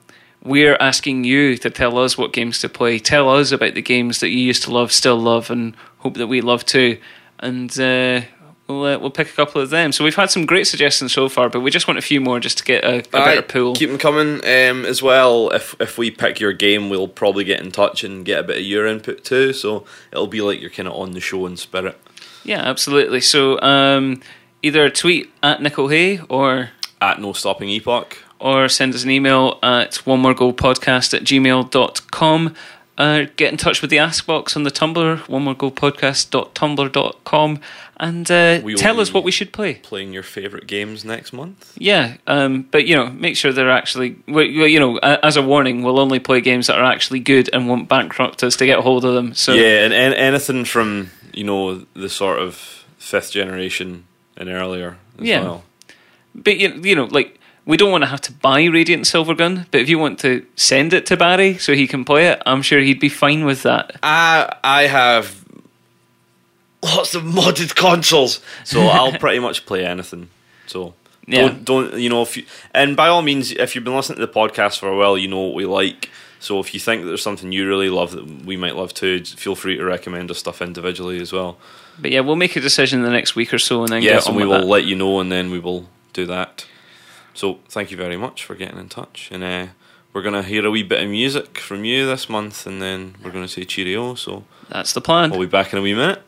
we're asking you to tell us what games to play. Tell us about the games that you used to love, still love, and hope that we love too. And uh, we'll uh, we'll pick a couple of them. So we've had some great suggestions so far, but we just want a few more just to get a, a better pool. Keep them coming um, as well. If if we pick your game, we'll probably get in touch and get a bit of your input too. So it'll be like you're kind of on the show in spirit. Yeah, absolutely. So um, either tweet at Nickel Hay or At no stopping epoch. Or send us an email at one more go podcast at gmail.com. Uh, get in touch with the Ask box on the Tumblr, one more go podcast.tumblr.com, and uh, tell us what we should play. Playing your favorite games next month. Yeah, um, but you know, make sure they're actually, we- we- you know, as a warning, we'll only play games that are actually good and won't bankrupt us to get hold of them. So yeah, and, and anything from you know the sort of fifth generation and earlier as Yeah. well. But you, you know, like we don't want to have to buy Radiant Silvergun, but if you want to send it to Barry so he can play it, I'm sure he'd be fine with that. I I have lots of modded consoles, so I'll pretty much play anything. So Yeah. don't don't you know if you and by all means, if you've been listening to the podcast for a while, you know what we like. So if you think that there's something you really love that we might love too, feel free to recommend us stuff individually as well. But yeah, we'll make a decision in the next week or so, and then on and we will that. let you know, and then we will do that. So thank you very much for getting in touch, and uh, we're gonna hear a wee bit of music from you this month, and then we're gonna say cheerio. So That's the plan. we'll be back in a wee minute.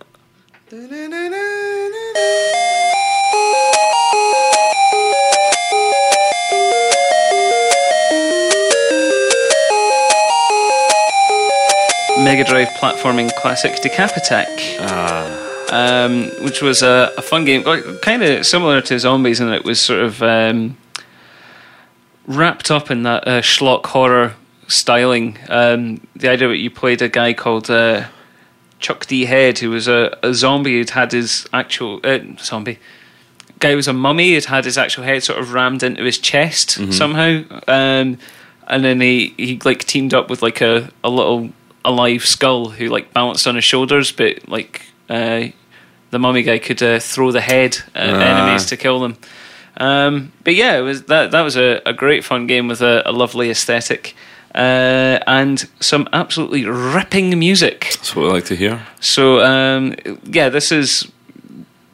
Mega Drive platforming classic Decap Attack, Ah, um, which was a, a fun game, kind of similar to Zombies, and it was sort of um, wrapped up in that uh, schlock horror styling. Um, the idea that you played a guy called uh, Chuck D. Head, who was a, a zombie who'd had his actual uh, zombie guy was a mummy. He'd had his actual head sort of rammed into his chest somehow, um, and then he he like teamed up with like a a little alive skull who like balanced on his shoulders, but like uh, the mummy guy could uh, throw the head at Ah. enemies to kill them. Um, but yeah, it was that that was a, a great fun game with a, a lovely aesthetic. Uh, and some absolutely ripping music. that's what I like to hear. So um, yeah, this is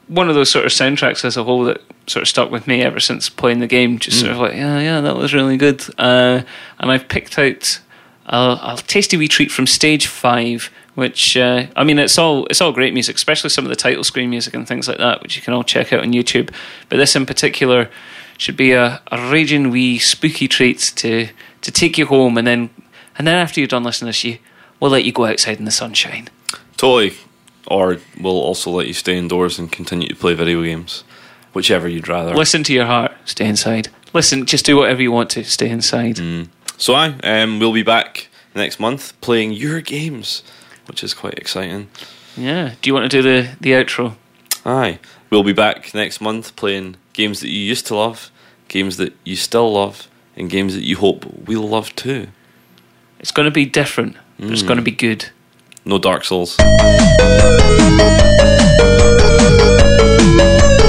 one of those sort of soundtracks as a whole that sort of stuck with me ever since playing the game. Just sort of like, yeah, yeah, that was really good. Uh, and I've picked out a, a tasty wee treat from Stage Five, which uh, I mean, it's all it's all great music, especially some of the title screen music and things like that, which you can all check out on YouTube. But this in particular should be a, a raging wee spooky treat to to take you home, and then and then after you're done listening to this, you we'll let you go outside in the sunshine. Totally. Or we'll also let you stay indoors and continue to play video games, whichever you'd rather. Listen to your heart. Stay inside. Listen, just do whatever you want to. Stay inside. So I um, we'll be back next month playing your games, which is quite exciting. Yeah. Do you want to do the the outro? Aye, we'll be back next month playing games that you used to love, games that you still love, and games that you hope we'll love too. It's going to be different, but it's going to mm. be good. No Dark Souls. Thank